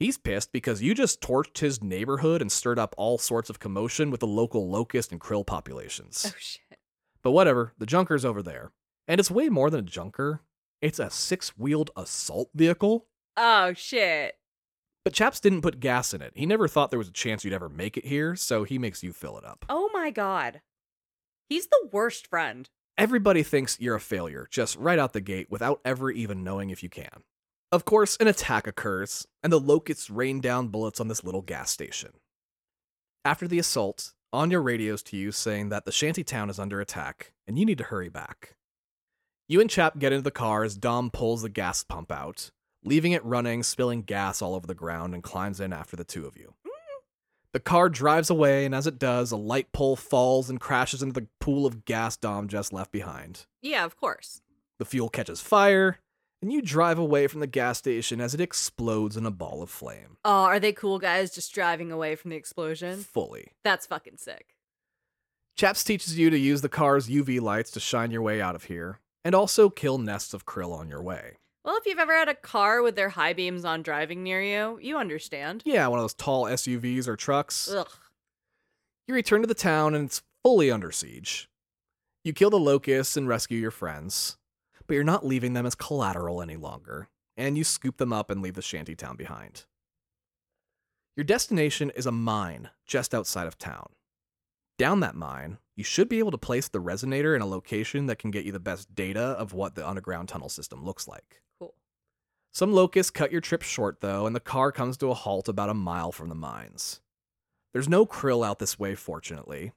He's pissed because you just torched his neighborhood and stirred up all sorts of commotion with the local locust and Kryll populations. Oh shit. But whatever, the junker's over there. And it's way more than a junker. It's a six wheeled assault vehicle. Oh shit. But Chaps didn't put gas in it. He never thought there was a chance you'd ever make it here, so he makes you fill it up. Oh my god. He's the worst friend. Everybody thinks you're a failure, just right out the gate without ever even knowing if you can. Of course, an attack occurs, and the locusts rain down bullets on this little gas station. After the assault, Anya radios to you saying that the shanty town is under attack, and you need to hurry back. You and Chap get into the car as Dom pulls the gas pump out, leaving it running, spilling gas all over the ground, and climbs in after the two of you. The car drives away, and as it does, a light pole falls and crashes into the pool of gas Dom just left behind. Yeah, of course. The fuel catches fire, and you drive away from the gas station as it explodes in a ball of flame. Oh, are they cool guys just driving away from the explosion? Fully. That's fucking sick. Chaps teaches you to use the car's UV lights to shine your way out of here, and also kill nests of Kryll on your way. Well, if you've ever had a car with their high beams on driving near you, you understand. Yeah, one of those tall SUVs or trucks. Ugh. You return to the town and it's fully under siege. You kill the locusts and rescue your friends, but you're not leaving them as collateral any longer, and you scoop them up and leave the shanty town behind. Your destination is a mine just outside of town. Down that mine, you should be able to place the resonator in a location that can get you the best data of what the underground tunnel system looks like. Some locusts cut your trip short, though, and the car comes to a halt about a mile from the mines. There's no Kryll out this way, fortunately.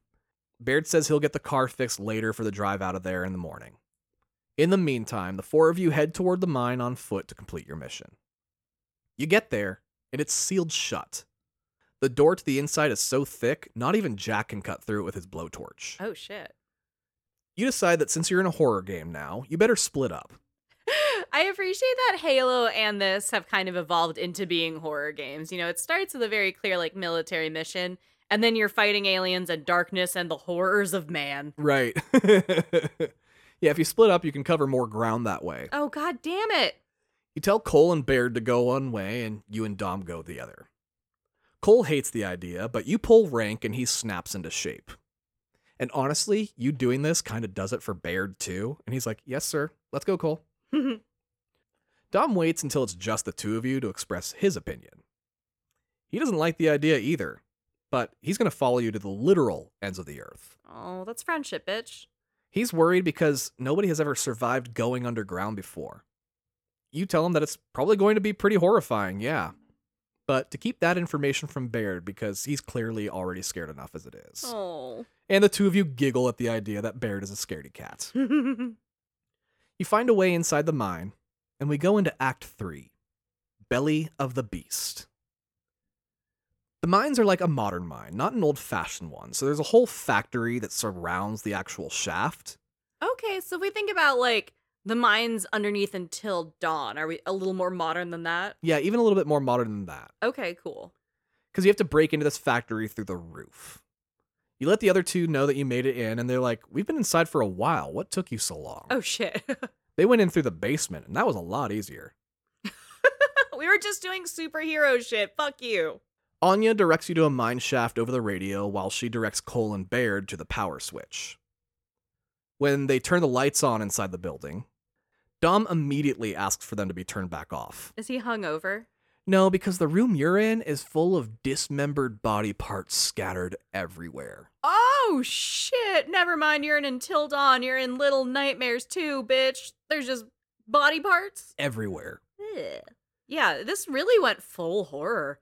Baird says he'll get the car fixed later for the drive out of there in the morning. In the meantime, the four of you head toward the mine on foot to complete your mission. You get there, and it's sealed shut. The door to the inside is so thick, not even Jack can cut through it with his blowtorch. Oh shit. You decide that since you're in a horror game now, you better split up. I appreciate that Halo and this have kind of evolved into being horror games. You know, it starts with a very clear like military mission, and then you're fighting aliens and darkness and the horrors of man. Right. yeah, if you split up, you can cover more ground that way. Oh god damn it. You tell Cole and Baird to go one way, and you and Dom go the other. Cole hates the idea, but you pull rank and he snaps into shape. And honestly, you doing this kind of does it for Baird too. And he's like, Yes, sir. Let's go, Cole. Dom waits until it's just the two of you to express his opinion. He doesn't like the idea either, but he's going to follow you to the literal ends of the earth. oh, that's friendship, bitch. He's worried because nobody has ever survived going underground before. You tell him that it's probably going to be pretty horrifying, yeah. But to keep that information from Baird because he's clearly already scared enough as it is. Oh. And the two of you giggle at the idea that Baird is a scaredy cat. You find a way inside the mine, and we go into Act 3 Belly of the Beast. The mines are like a modern mine, not an old fashioned one. So there's a whole factory that surrounds the actual shaft. Okay, so if we think about like the mines underneath until dawn, are we a little more modern than that? Yeah, even a little bit more modern than that. Okay, cool. Because you have to break into this factory through the roof. You let the other two know that you made it in, and they're like, We've been inside for a while. What took you so long? Oh shit. They went in through the basement, and that was a lot easier. we were just doing superhero shit. Fuck you. Anya directs you to a mine shaft over the radio while she directs Cole and Baird to the power switch. When they turn the lights on inside the building, Dom immediately asks for them to be turned back off. Is he hungover? No, because the room you're in is full of dismembered body parts scattered everywhere. Oh shit. Never mind, you're in Until Dawn. You're in Little Nightmares too, bitch. There's just body parts. Everywhere. Ugh. Yeah, this really went full horror.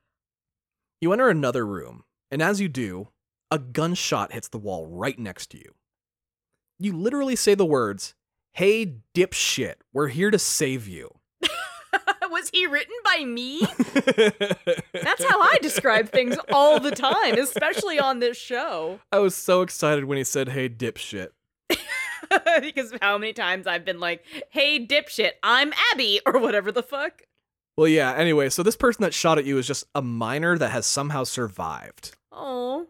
You enter another room, and as you do, a gunshot hits the wall right next to you. You literally say the words, Hey, dipshit, we're here to save you. Was he written by me? That's how I describe things all the time, especially on this show. I was so excited when he said, Hey, dipshit. because of how many times I've been like, hey, dipshit, I'm Abby, or whatever the fuck. Well, yeah, anyway, so this person that shot at you is just a miner that has somehow survived. Oh.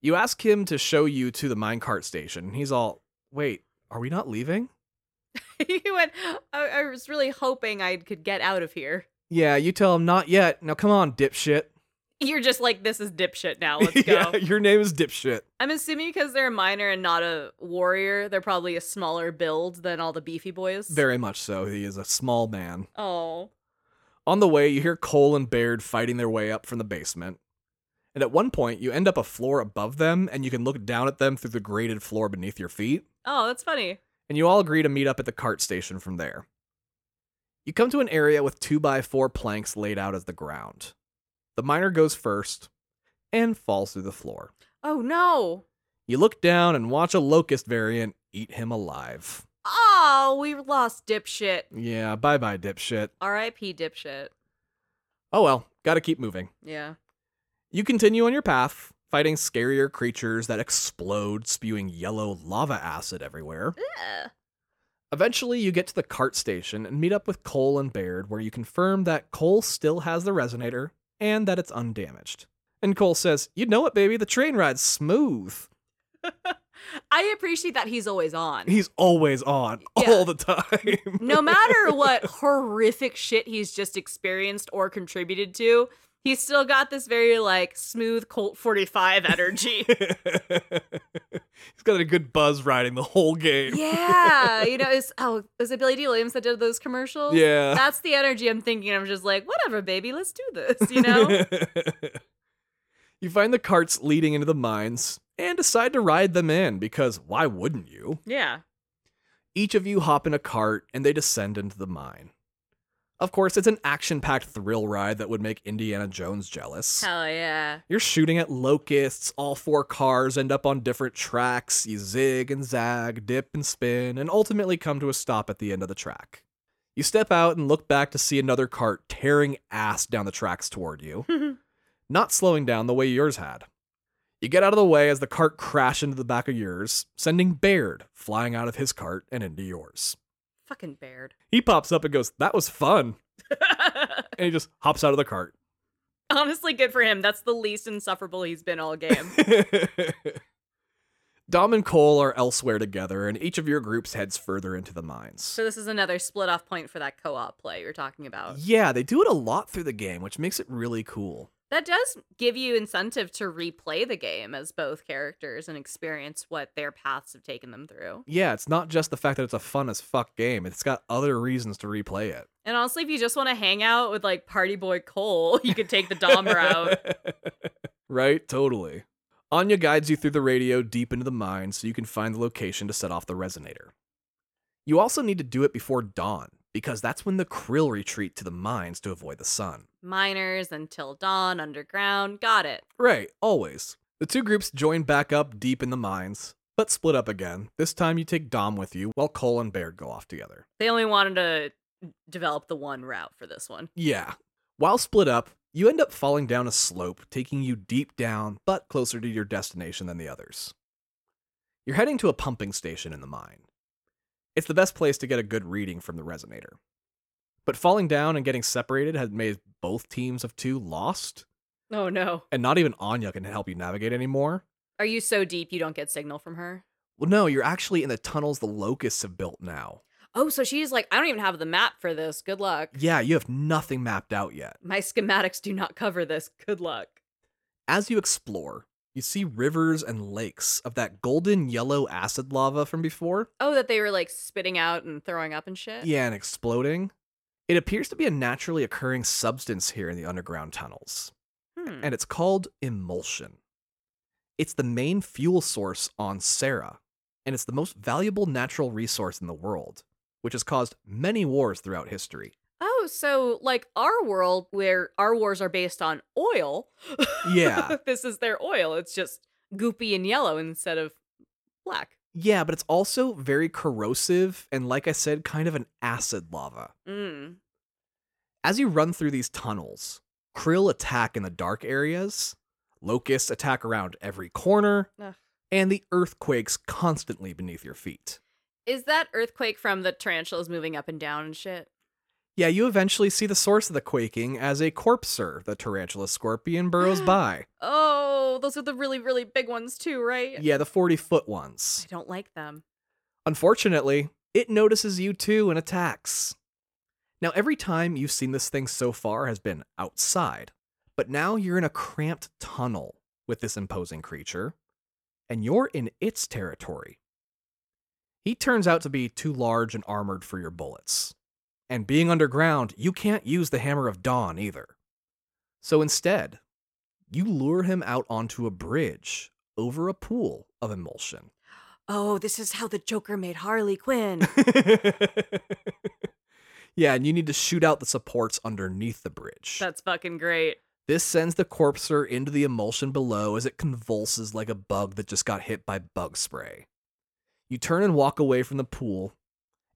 You ask him to show you to the minecart station, he's all, Wait, are we not leaving? he went, I-, I was really hoping I could get out of here. Yeah, you tell him, Not yet. Now come on, dipshit. You're just like, this is dipshit now. Let's go. yeah, your name is dipshit. I'm assuming because they're a miner and not a warrior, they're probably a smaller build than all the beefy boys. Very much so. He is a small man. Oh. On the way, you hear Cole and Baird fighting their way up from the basement. And at one point, you end up a floor above them, and you can look down at them through the grated floor beneath your feet. Oh, that's funny. And you all agree to meet up at the cart station from there. You come to an area with 2x4 planks laid out as the ground. The miner goes first and falls through the floor. Oh no. You look down and watch a locust variant eat him alive. Oh, we lost dipshit. Yeah, bye bye, dipshit. R.I.P. dipshit. Oh well, gotta keep moving. Yeah. You continue on your path, fighting scarier creatures that explode, spewing yellow lava acid everywhere. Ugh. Eventually, you get to the cart station and meet up with Cole and Baird, where you confirm that Cole still has the resonator and that it's undamaged. And Cole says, You know it, baby, the train ride's smooth. I appreciate that he's always on. He's always on, Yeah. all the time. no matter what horrific shit he's just experienced or contributed to, he's still got this very like smooth Colt 45 energy. He's got a good buzz riding the whole game. yeah, you know, it's oh, was it Billy Dee Williams that did those commercials? Yeah. That's the energy I'm thinking. I'm just like, whatever, baby, let's do this, you know? you find the carts leading into the mines and decide to ride them in because why wouldn't you? yeah. Each of you hop in a cart and they descend into the mine. Of course, it's an action packed thrill ride that would make Indiana Jones jealous. Hell yeah. You're shooting at locusts, all four cars end up on different tracks. You zig and zag, dip and spin, and ultimately come to a stop at the end of the track. You step out and look back to see another cart tearing ass down the tracks toward you, not slowing down the way yours had. You get out of the way as the cart crashes into the back of yours, sending Baird flying out of his cart and into yours. Fucking Baird. He pops up and goes, That was fun. And he just hops out of the cart. Honestly, good for him. That's the least insufferable he's been all game. Dom and Cole are elsewhere together, and each of your groups heads further into the mines. so this is another split off point for that co-op play you're talking about. Yeah, they do it a lot through the game, which makes it really cool. That does give you incentive to replay the game as both characters and experience what their paths have taken them through. Yeah, it's not just the fact that it's a fun as fuck game, it's got other reasons to replay it. And honestly, if you just want to hang out with like Party Boy Cole, you could take the Dom route. right? Totally. Anya guides you through the radio deep into the mine so you can find the location to set off the resonator. You also need to do it before dawn, because that's when the Kryll retreat to the mines to avoid the sun. Miners until dawn, underground. Got it. Right, always. The two groups join back up deep in the mines, but split up again. This time you take Dom with you, while Cole and Baird go off together. They only wanted to develop the one route for this one. Yeah. While split up, You end up falling down a slope, taking you deep down, but closer to your destination than the others. You're heading to a pumping station in the mine. It's the best place to get a good reading from the resonator. But falling down and getting separated has made both teams of two lost, Oh no. and not even Anya can help you navigate anymore. Are you so deep you don't get signal from her? Well, no, you're actually in the tunnels the locusts have built now. Oh, so she's like, I don't even have the map for this. Good luck. Yeah, you have nothing mapped out yet. My schematics do not cover this. Good luck. As you explore, you see rivers and lakes of that golden yellow acid lava from before. Oh, that they were like spitting out and throwing up and shit? Yeah, and exploding. It appears to be a naturally occurring substance here in the underground tunnels, Hmm. and it's called emulsion. It's the main fuel source on Sera, and it's the most valuable natural resource in the world, which has caused many wars throughout history. Oh, so like our world where our wars are based on oil. Yeah. this is their oil. It's just goopy and yellow instead of black. Yeah, but it's also very corrosive and, like I said, kind of an acid lava. Mm. As you run through these tunnels, Kryll attack in the dark areas, locusts attack around every corner, Ugh. and the earthquakes constantly beneath your feet. Is that earthquake from the tarantulas moving up and down and shit? Yeah, you eventually see the source of the quaking as a corpser, the tarantula scorpion, burrows by. Oh, those are the really, really big ones too, right? Yeah, the 40 foot ones. I don't like them. Unfortunately, it notices you too and attacks. Now, every time you've seen this thing so far has been outside, but now you're in a cramped tunnel with this imposing creature, and you're in its territory. He turns out to be too large and armored for your bullets. And being underground, you can't use the Hammer of Dawn either. So instead, you lure him out onto a bridge over a pool of emulsion. Oh, this is how the Joker made Harley Quinn. yeah, and you need to shoot out the supports underneath the bridge. That's fucking great. This sends the corpser into the emulsion below as it convulses like a bug that just got hit by bug spray. You turn and walk away from the pool,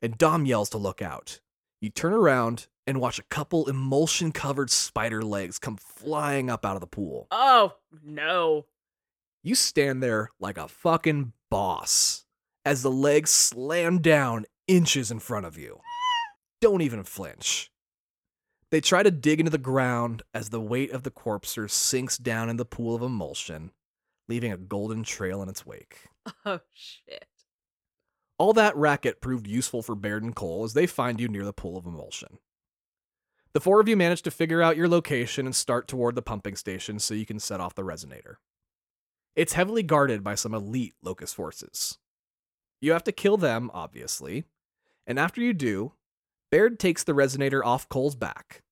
and Dom yells to look out. You turn around and watch a couple emulsion covered spider legs come flying up out of the pool. Oh, no. You stand there like a fucking boss as the legs slam down inches in front of you. Don't even flinch. They try to dig into the ground as the weight of the corpser sinks down in the pool of emulsion, leaving a golden trail in its wake. Oh, shit. All that racket proved useful for Baird and Cole as they find you near the pool of emulsion. The four of you manage to figure out your location and start toward the pumping station so you can set off the resonator. It's heavily guarded by some elite Locust forces. You have to kill them, obviously, and after you do, Baird takes the resonator off Cole's back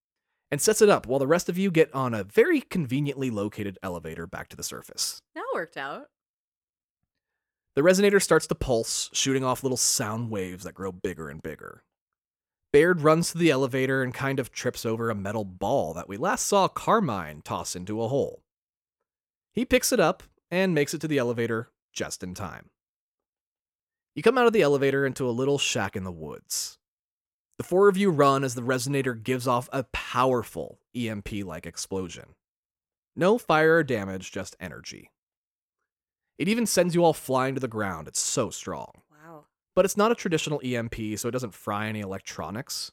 and sets it up while the rest of you get on a very conveniently located elevator back to the surface. That worked out. The resonator starts to pulse, shooting off little sound waves that grow bigger and bigger. Baird runs to the elevator and kind of trips over a metal ball that we last saw Carmine toss into a hole. He picks it up and makes it to the elevator just in time. You come out of the elevator into a little shack in the woods. The four of you run as the resonator gives off a powerful EMP like explosion. No fire or damage, just energy. It even sends you all flying to the ground. It's so strong. Wow. But it's not a traditional EMP, so it doesn't fry any electronics.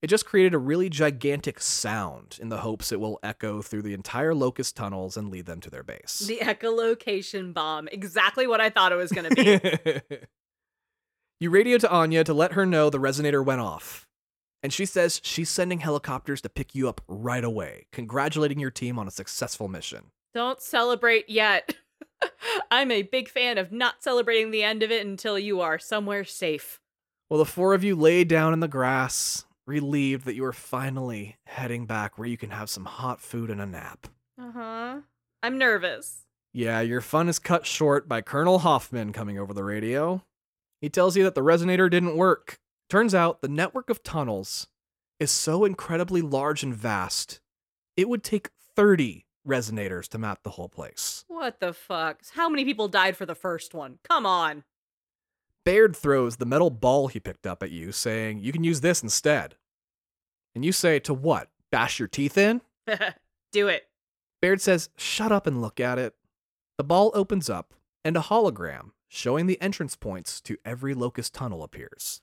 It just created a really gigantic sound in the hopes it will echo through the entire locust tunnels and lead them to their base. The echolocation bomb. Exactly what I thought it was going to be. you radio to Anya to let her know the resonator went off. And she says she's sending helicopters to pick you up right away, congratulating your team on a successful mission. Don't celebrate yet. I'm a big fan of not celebrating the end of it until you are somewhere safe. Well, the four of you lay down in the grass, relieved that you are finally heading back where you can have some hot food and a nap. Uh huh. I'm nervous. Yeah, your fun is cut short by Colonel Hoffman coming over the radio. He tells you that the resonator didn't work. Turns out the network of tunnels is so incredibly large and vast, it would take 30 resonators to map the whole place. What the fuck? How many people died for the first one? Come on. Baird throws the metal ball he picked up at you, saying, You can use this instead. And you say, To what? Bash your teeth in? Do it. Baird says, Shut up and look at it. The ball opens up, and a hologram showing the entrance points to every locust tunnel appears.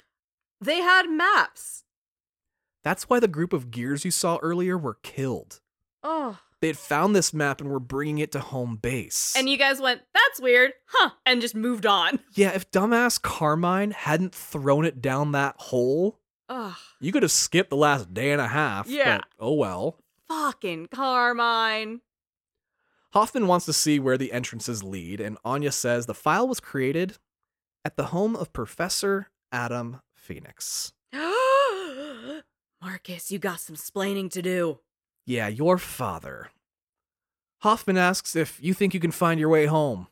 They had maps. That's why the group of gears you saw earlier were killed. Oh. They had found this map and were bringing it to home base. And you guys went, that's weird, huh? And just moved on. yeah, if dumbass Carmine hadn't thrown it down that hole, Ugh. you could have skipped the last day and a half. Yeah. But oh well. Fucking Carmine. Hoffman wants to see where the entrances lead, and Anya says the file was created at the home of Professor Adam Fenix. Marcus, you got some splaining to do. Yeah, your father. Hoffman asks if you think you can find your way home.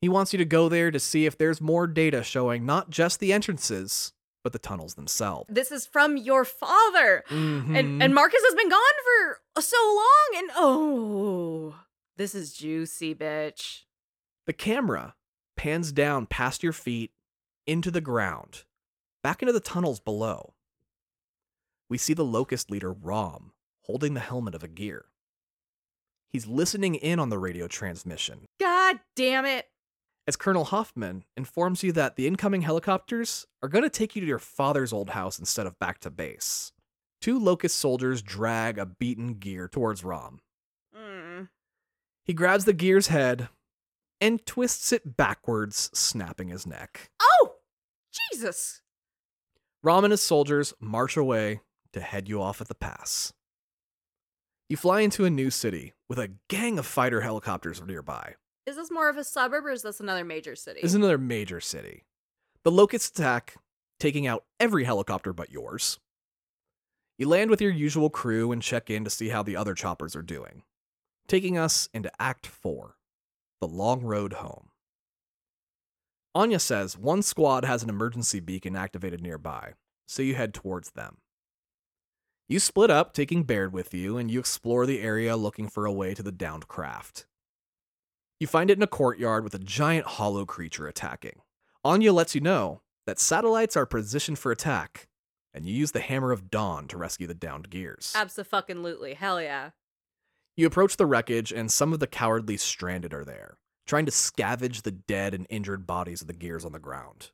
He wants you to go there to see if there's more data showing not just the entrances, but the tunnels themselves. This is from your father. Mhm. And and Marcus has been gone for so long and oh, this is juicy, bitch. the camera pans down past your feet into the ground, back into the tunnels below. We see the locust leader RAAM holding the helmet of a gear. He's listening in on the radio transmission God damn it. as Colonel Hoffman informs you that the incoming helicopters are going to take you to your father's old house instead of back to base. Two locust soldiers drag a beaten gear towards RAAM. Mm. He grabs the gear's head and twists it backwards, snapping his neck. Oh, Jesus. RAAM and his soldiers march away to head you off at the pass. You fly into a new city with a gang of fighter helicopters nearby. Is this more of a suburb or is this another major city? This is another major city. The locusts attack, taking out every helicopter but yours. You land with your usual crew and check in to see how the other choppers are doing, taking us into Act 4 The Long Road Home. Anya says one squad has an emergency beacon activated nearby, so you head towards them. You split up, taking Baird with you, and you explore the area looking for a way to the downed craft. You find it in a courtyard with a giant hollow creature attacking. Anya lets you know that satellites are positioned for attack, and you use the Hammer of Dawn to rescue the downed gears. Absolutely. Hell yeah. You approach the wreckage, and some of the cowardly stranded are there, trying to scavenge the dead and injured bodies of the gears on the ground.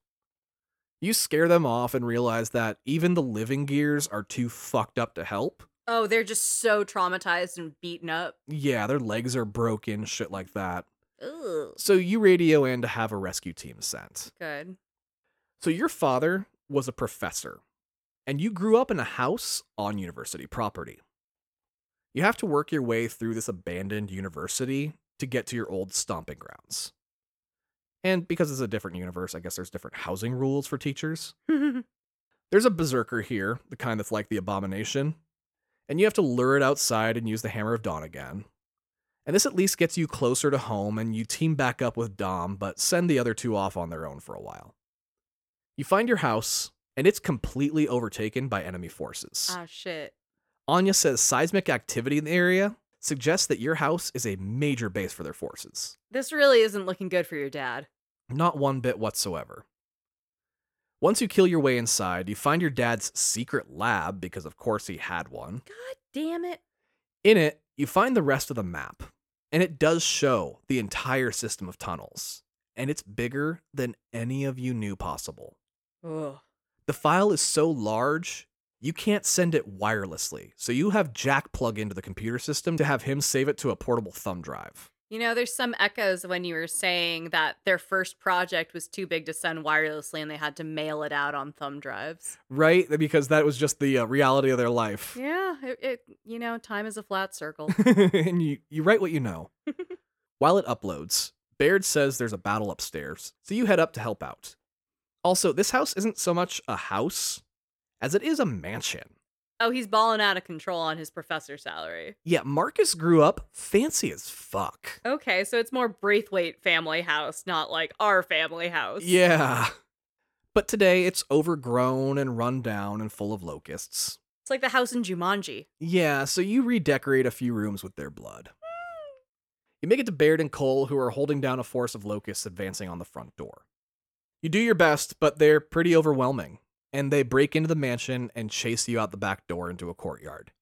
You scare them off and realize that even the living gears are too fucked up to help. Oh, they're just so traumatized and beaten up. Yeah, their legs are broken, shit like that. Ugh. So you radio in to have a rescue team sent. Good. So your father was a professor, and you grew up in a house on university property. You have to work your way through this abandoned university to get to your old stomping grounds. And because it's a different universe, I guess there's different housing rules for teachers. There's a berserker here, the kind that's like the abomination, and you have to lure it outside and use the Hammer of Dawn again. And this at least gets you closer to home, and you team back up with Dom, but send the other two off on their own for a while. You find your house, and it's completely overtaken by enemy forces. oh shit. Anya says seismic activity in the area suggests that your house is a major base for their forces. This really isn't looking good for your dad. Not one bit whatsoever. Once you kill your way inside, you find your dad's secret lab, because of course he had one. God damn it. In it, you find the rest of the map, and it does show the entire system of tunnels, and it's bigger than any of you knew possible. Ugh. The file is so large, you can't send it wirelessly, so you have Jack plug into the computer system to have him save it to a portable thumb drive. You know, there's some echoes when you were saying that their first project was too big to send wirelessly and they had to mail it out on thumb drives. Right? Because that was just the uh, reality of their life. Yeah, it, it you know, time is a flat circle. and you, you write what you know. While it uploads, Baird says there's a battle upstairs, so you head up to help out. Also, this house isn't so much a house as it is a mansion. Oh, he's balling out of control on his professor salary. Yeah, Marcus grew up fancy as fuck. Okay, so it's more Braithwaite family house, not like our family house. Yeah. But today it's overgrown and run down and full of locusts. It's like the house in Jumanji. Yeah, so you redecorate a few rooms with their blood. Hmm. You make it to Baird and Cole, who are holding down a force of locusts advancing on the front door. You do your best, but they're pretty overwhelming, and they break into the mansion and chase you out the back door into a courtyard.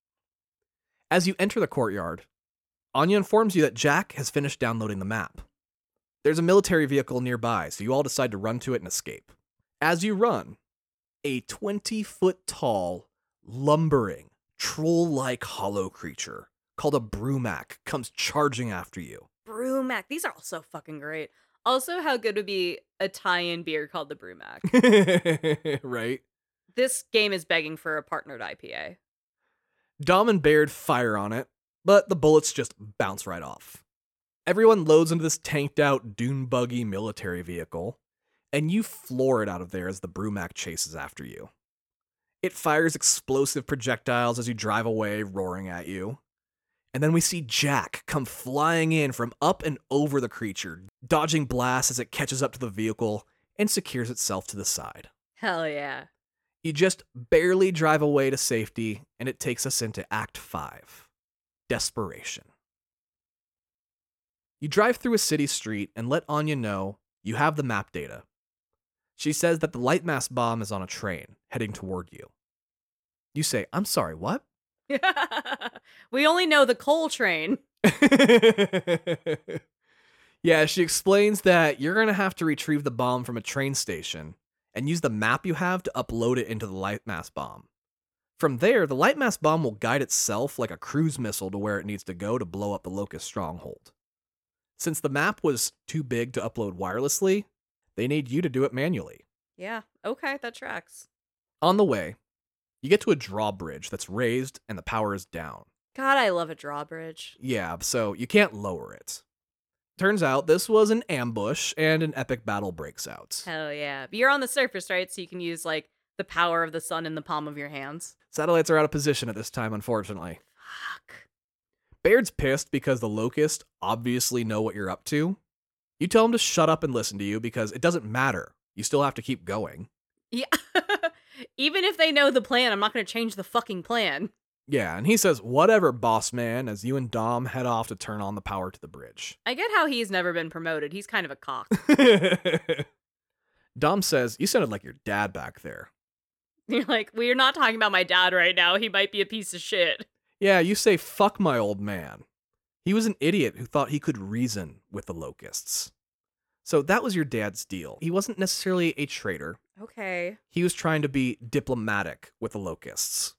As you enter the courtyard, Anya informs you that Jack has finished downloading the map. There's a military vehicle nearby, so you all decide to run to it and escape. As you run, a 20 foot tall, lumbering, troll like hollow creature called a Brumak comes charging after you. Brumak. These are all so fucking great. Also, how good would be a tie-in beer called the Brumak? right? this game is begging for a partnered IPA. Dom and Baird fire on it, but the bullets just bounce right off. Everyone loads into this tanked out dune buggy military vehicle, and you floor it out of there as the Brumak chases after you. It fires explosive projectiles as you drive away, roaring at you. And then we see Jack come flying in from up and over the creature, dodging blasts as it catches up to the vehicle and secures itself to the side. Hell yeah. You just barely drive away to safety, and it takes us into Act 5 Desperation. You drive through a city street and let Anya know you have the map data. She says that the lightmass bomb is on a train heading toward you. You say, I'm sorry, what? we only know the Cole train. yeah, she explains that you're going to have to retrieve the bomb from a train station and use the map you have to upload it into the lightmass bomb. From there, the lightmass bomb will guide itself like a cruise missile to where it needs to go to blow up the Locust stronghold. Since the map was too big to upload wirelessly, they need you to do it manually. Yeah, okay, that tracks. On the way, you get to a drawbridge that's raised and the power is down. God, I love a drawbridge. Yeah, so you can't lower it. Turns out this was an ambush and an epic battle breaks out. Hell yeah. You're on the surface, right? So you can use like the power of the sun in the palm of your hands. Satellites are out of position at this time, unfortunately. Fuck. Baird's pissed because the Locust obviously know what you're up to. You tell them to shut up and listen to you because it doesn't matter. You still have to keep going. Yeah. Even if they know the plan, I'm not going to change the fucking plan. Yeah, and he says, whatever, boss man, as you and Dom head off to turn on the power to the bridge. I get how he's never been promoted. He's kind of a cock. Dom says, You sounded like your dad back there. You're like, We're not talking about my dad right now. He might be a piece of shit. Yeah, you say, Fuck my old man. He was an idiot who thought he could reason with the locusts. So that was your dad's deal. He wasn't necessarily a traitor. Okay. He was trying to be diplomatic with the locusts.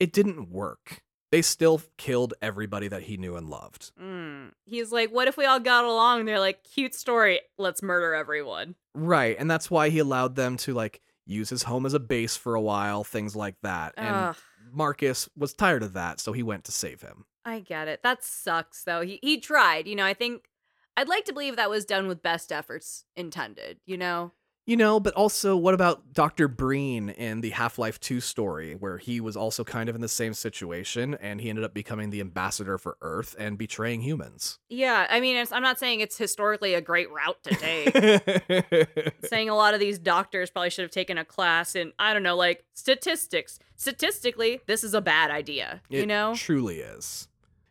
It didn't work. They still killed everybody that he knew and loved. Mm. He's like, what if we all got along? They're like, cute story. Let's murder everyone. Right. And that's why he allowed them to like use his home as a base for a while, things like that. And Ugh. Marcus was tired of that, so he went to save him. I get it. That sucks though. He he tried. You know, I think I'd like to believe that was done with best efforts intended, you know? You know, but also, what about Dr. Breen in the Half Life 2 story, where he was also kind of in the same situation and he ended up becoming the ambassador for Earth and betraying humans? Yeah, I mean, it's, I'm not saying it's historically a great route to take. saying a lot of these doctors probably should have taken a class in, I don't know, like statistics. Statistically, this is a bad idea, you It know? truly is.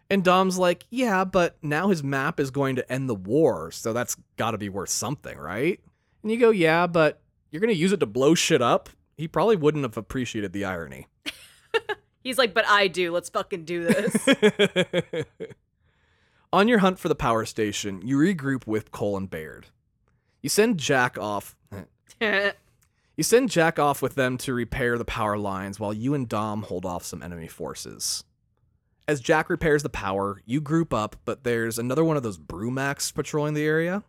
And Dom's like, yeah, but now his map is going to end the war, so that's got to be worth something, right? And you go, yeah, but you're going to use it to blow shit up? He probably wouldn't have appreciated the irony. He's like, but I do. Let's fucking do this. On your hunt for the power station, you regroup with Cole and Baird. You send Jack off. You send Jack off with them to repair the power lines while you and Dom hold off some enemy forces. As Jack repairs the power, you group up, but there's another one of those Brumaks patrolling the area.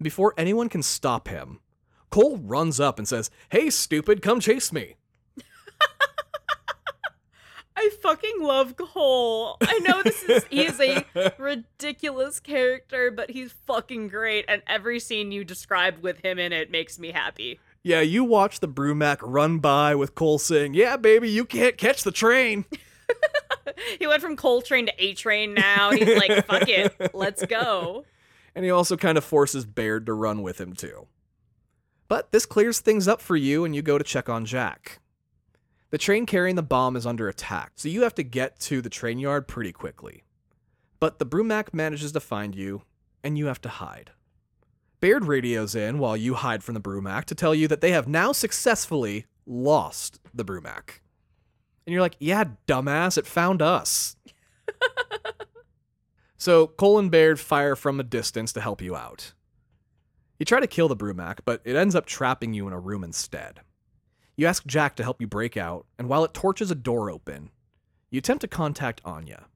Before anyone can stop him, Cole runs up and says, Hey, stupid, come chase me. I fucking love Cole. I know this is he's a ridiculous character, but he's fucking great, and every scene you describe with him in it makes me happy. Yeah, you watch the Brumak run by with Cole saying, Yeah, baby, you can't catch the train. he went from Coltrane to A Train now. He's like, fuck it, let's go. And he also kind of forces Baird to run with him too. But this clears things up for you, and you go to check on Jack. The train carrying the bomb is under attack, so you have to get to the train yard pretty quickly. But the Brumak manages to find you, and you have to hide. Baird radios in while you hide from the Brumak to tell you that they have now successfully lost the Brumak. And you're like, yeah, dumbass, it found us. So Cole and Baird fire from a distance to help you out. You try to kill the Brumak, but it ends up trapping you in a room instead. You ask Jack to help you break out, and while it torches a door open, you attempt to contact Anya.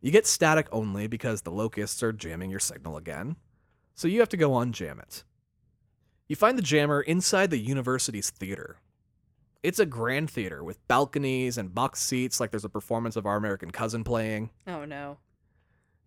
You get static only because the locusts are jamming your signal again, so you have to go on jam it. You find the jammer inside the university's theater. It's a grand theater with balconies and box seats like there's a performance of Our American Cousin playing. Oh no.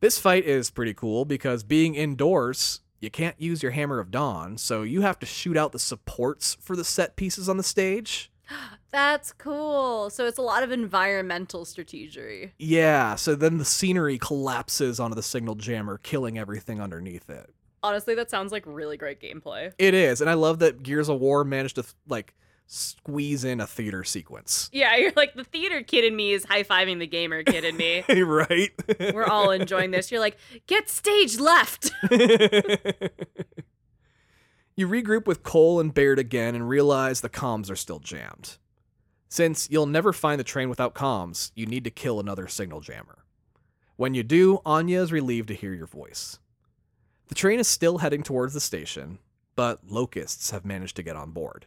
This fight is pretty cool because being indoors, you can't use your Hammer of Dawn, so you have to shoot out the supports for the set pieces on the stage. That's cool. So it's a lot of environmental strategy. Yeah, so then the scenery collapses onto the signal jammer, killing everything underneath it. Honestly, that sounds like really great gameplay. It is, and I love that Gears of War managed to like squeeze in a theater sequence. Yeah, you're like the theater kid in me is high fiving the gamer kid in me. right? We're all enjoying this. You're like, get stage left. you regroup with Cole and Baird again and realize the comms are still jammed. Since you'll never find the train without comms, you need to kill another signal jammer. When you do, Anya is relieved to hear your voice. The train is still heading towards the station, but locusts have managed to get on board.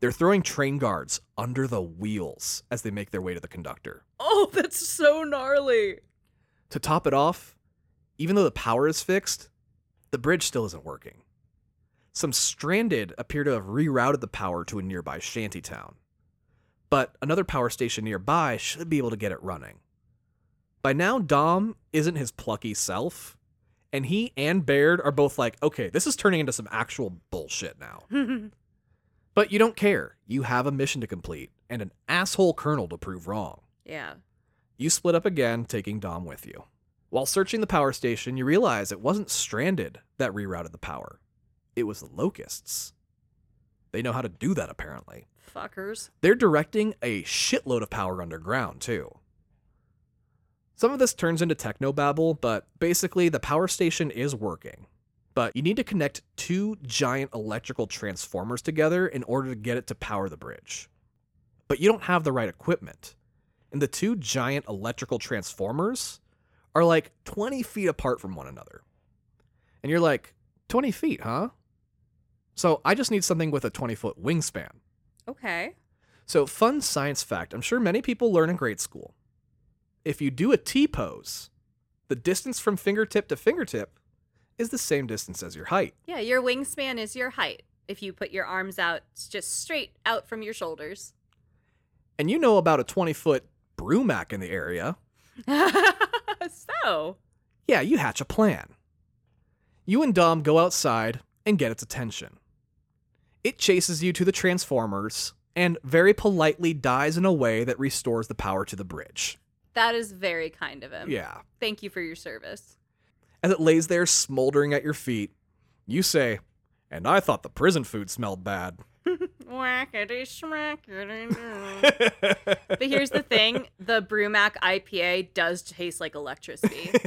They're throwing train guards under the wheels as they make their way to the conductor. Oh, that's so gnarly. To top it off, even though the power is fixed, the bridge still isn't working. Some stranded appear to have rerouted the power to a nearby shantytown. But another power station nearby should be able to get it running. By now, Dom isn't his plucky self, and he and Baird are both like, okay, this is turning into some actual bullshit now. But you don't care. You have a mission to complete and an asshole colonel to prove wrong. yeah. You split up again, taking Dom with you. While searching the power station, you realize it wasn't Stranded that rerouted the power, it was the Locusts. They know how to do that, apparently. Fuckers. They're directing a shitload of power underground, too. Some of this turns into technobabble, but basically, the power station is working. But you need to connect two giant electrical transformers together in order to get it to power the bridge. But you don't have the right equipment. And the two giant electrical transformers are like 20 feet apart from one another. And you're like, 20 feet, huh? So I just need something with a 20 foot wingspan. Okay. So, fun science fact I'm sure many people learn in grade school. If you do a T pose, the distance from fingertip to fingertip is the same distance as your height. Yeah, your wingspan is your height. If you put your arms out just straight out from your shoulders. And you know about a 20 foot brumac in the area. so, Yeah, you hatch a plan. You and Dom go outside and get its attention. It chases you to the Transformers and very politely dies in a way that restores the power to the bridge. that is very kind of him. Yeah. Thank you for your service. As it lays there smoldering at your feet, you say, And I thought the prison food smelled bad. Whackity schmackity. But here's the thing the Brumak IPA does taste like electricity.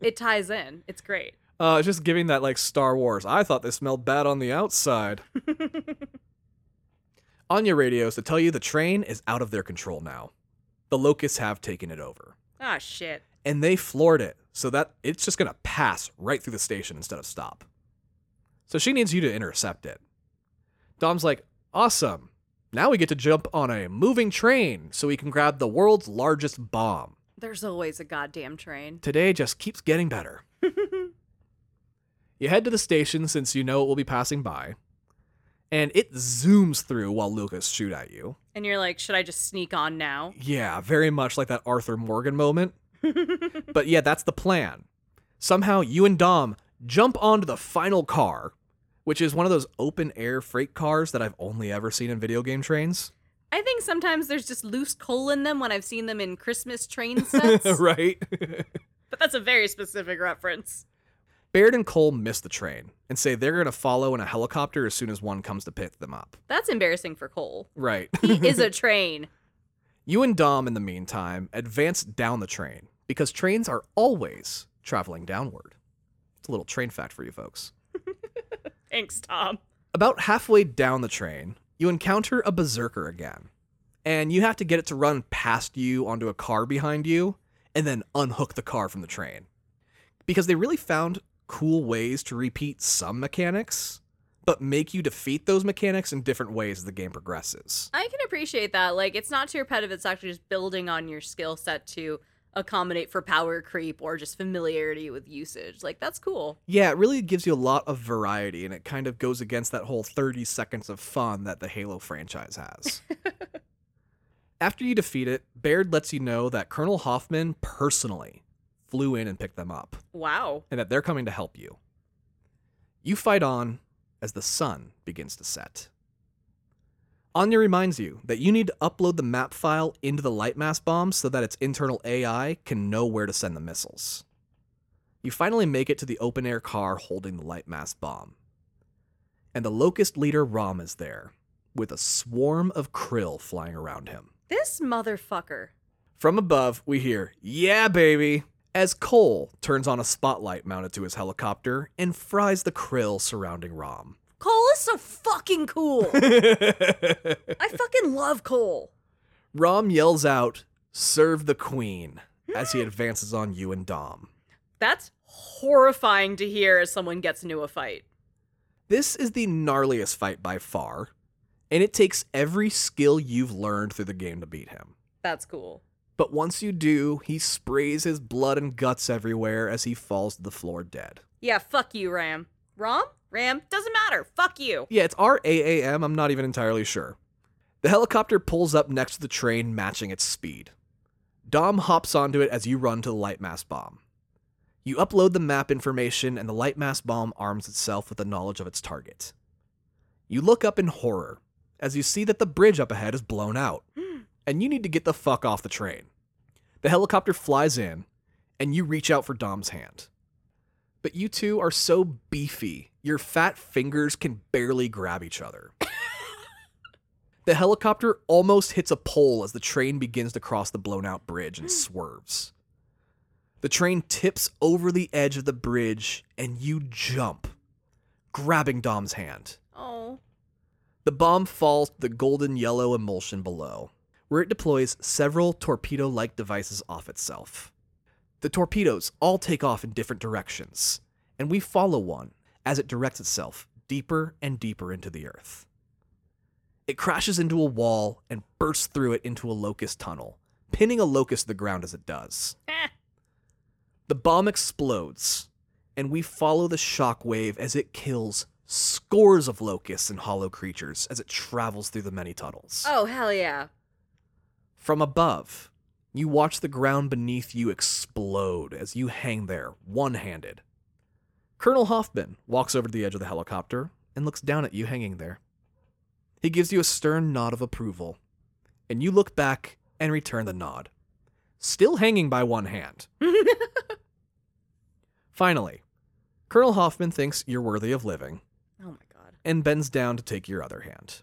it ties in. It's great. uh, just giving that like Star Wars. I thought they smelled bad on the outside. on your radios to tell you the train is out of their control now. The locusts have taken it over. Ah, shit. And they floored it so that it's just going to pass right through the station instead of stop. So she needs you to intercept it. Dom's like, awesome. Now we get to jump on a moving train so we can grab the world's largest bomb. There's always a goddamn train. Today just keeps getting better. you head to the station since you know it will be passing by, and it zooms through while locusts shoot at you. And you're like, should I just sneak on now? Yeah, very much like that Arthur Morgan moment. but yeah, that's the plan. Somehow you and Dom jump onto the final car, which is one of those open air freight cars that I've only ever seen in video game trains. I think sometimes there's just loose coal in them when I've seen them in Christmas train sets. right? But that's a very specific reference. Baird and Cole miss the train and say they're going to follow in a helicopter as soon as one comes to pick them up. That's embarrassing for Cole. Right. He is a train. You and Dom, in the meantime, advance down the train because trains are always traveling downward. It's a little train fact for you folks. Thanks, Tom. About halfway down the train, you encounter a berserker again, and you have to get it to run past you onto a car behind you and then unhook the car from the train. Because they really found cool ways to repeat some mechanics, but make you defeat those mechanics in different ways as the game progresses. I can appreciate that. Like, it's not too repetitive. It's actually just building on your skill set to accommodate for power creep or just familiarity with usage. Like, that's cool. Yeah, it really gives you a lot of variety, and it kind of goes against that whole 30 seconds of fun that the Halo franchise has. After you defeat it, Baird lets you know that Colonel Hoffman personally flew in and picked them up, Wow. and that they're coming to help you. You fight on as the sun begins to set. Anya reminds you that you need to upload the map file into the Lightmass bomb so that its internal AI can know where to send the missiles. You finally make it to the open air car holding the Lightmass bomb. And the Locust leader Rom is there, with a swarm of Kryll flying around him. This motherfucker. From above, we hear, Yeah, baby! As Cole turns on a spotlight mounted to his helicopter and fries the Kryll surrounding Rom. Cole is so fucking cool. I fucking love Cole. Rom yells out, Serve the Queen, as he advances on you and Dom. That's horrifying to hear as someone gets into a fight. This is the gnarliest fight by far, and it takes every skill you've learned through the game to beat him. That's cool. But once you do, he sprays his blood and guts everywhere as he falls to the floor dead. Yeah, fuck you, Ram. Rom? Ram? Doesn't matter. Fuck you. Yeah, it's RAAM, I'm not even entirely sure. The helicopter pulls up next to the train, matching its speed. Dom hops onto it as you run to the Lightmass bomb. You upload the map information, and the Lightmass bomb arms itself with the knowledge of its target. You look up in horror as you see that the bridge up ahead is blown out, and you need to get the fuck off the train. The helicopter flies in, and you reach out for Dom's hand. But you two are so beefy, your fat fingers can barely grab each other. the helicopter almost hits a pole as the train begins to cross the blown out bridge and hmm. swerves. The train tips over the edge of the bridge, and you jump, grabbing Dom's hand. Oh. The bomb falls to the golden yellow emulsion below, where it deploys several torpedo like devices off itself. The torpedoes all take off in different directions, and we follow one as it directs itself deeper and deeper into the earth. It crashes into a wall and bursts through it into a locust tunnel, pinning a locust to the ground as it does. Eh. The bomb explodes, and we follow the shockwave as it kills scores of locusts and hollow creatures as it travels through the many tunnels. Oh, hell yeah. From above, you watch the ground beneath you explode as you hang there, one handed. Colonel Hoffman walks over to the edge of the helicopter and looks down at you hanging there. He gives you a stern nod of approval, and you look back and return the nod, still hanging by one hand. Finally, Colonel Hoffman thinks you're worthy of living Oh my god. and bends down to take your other hand.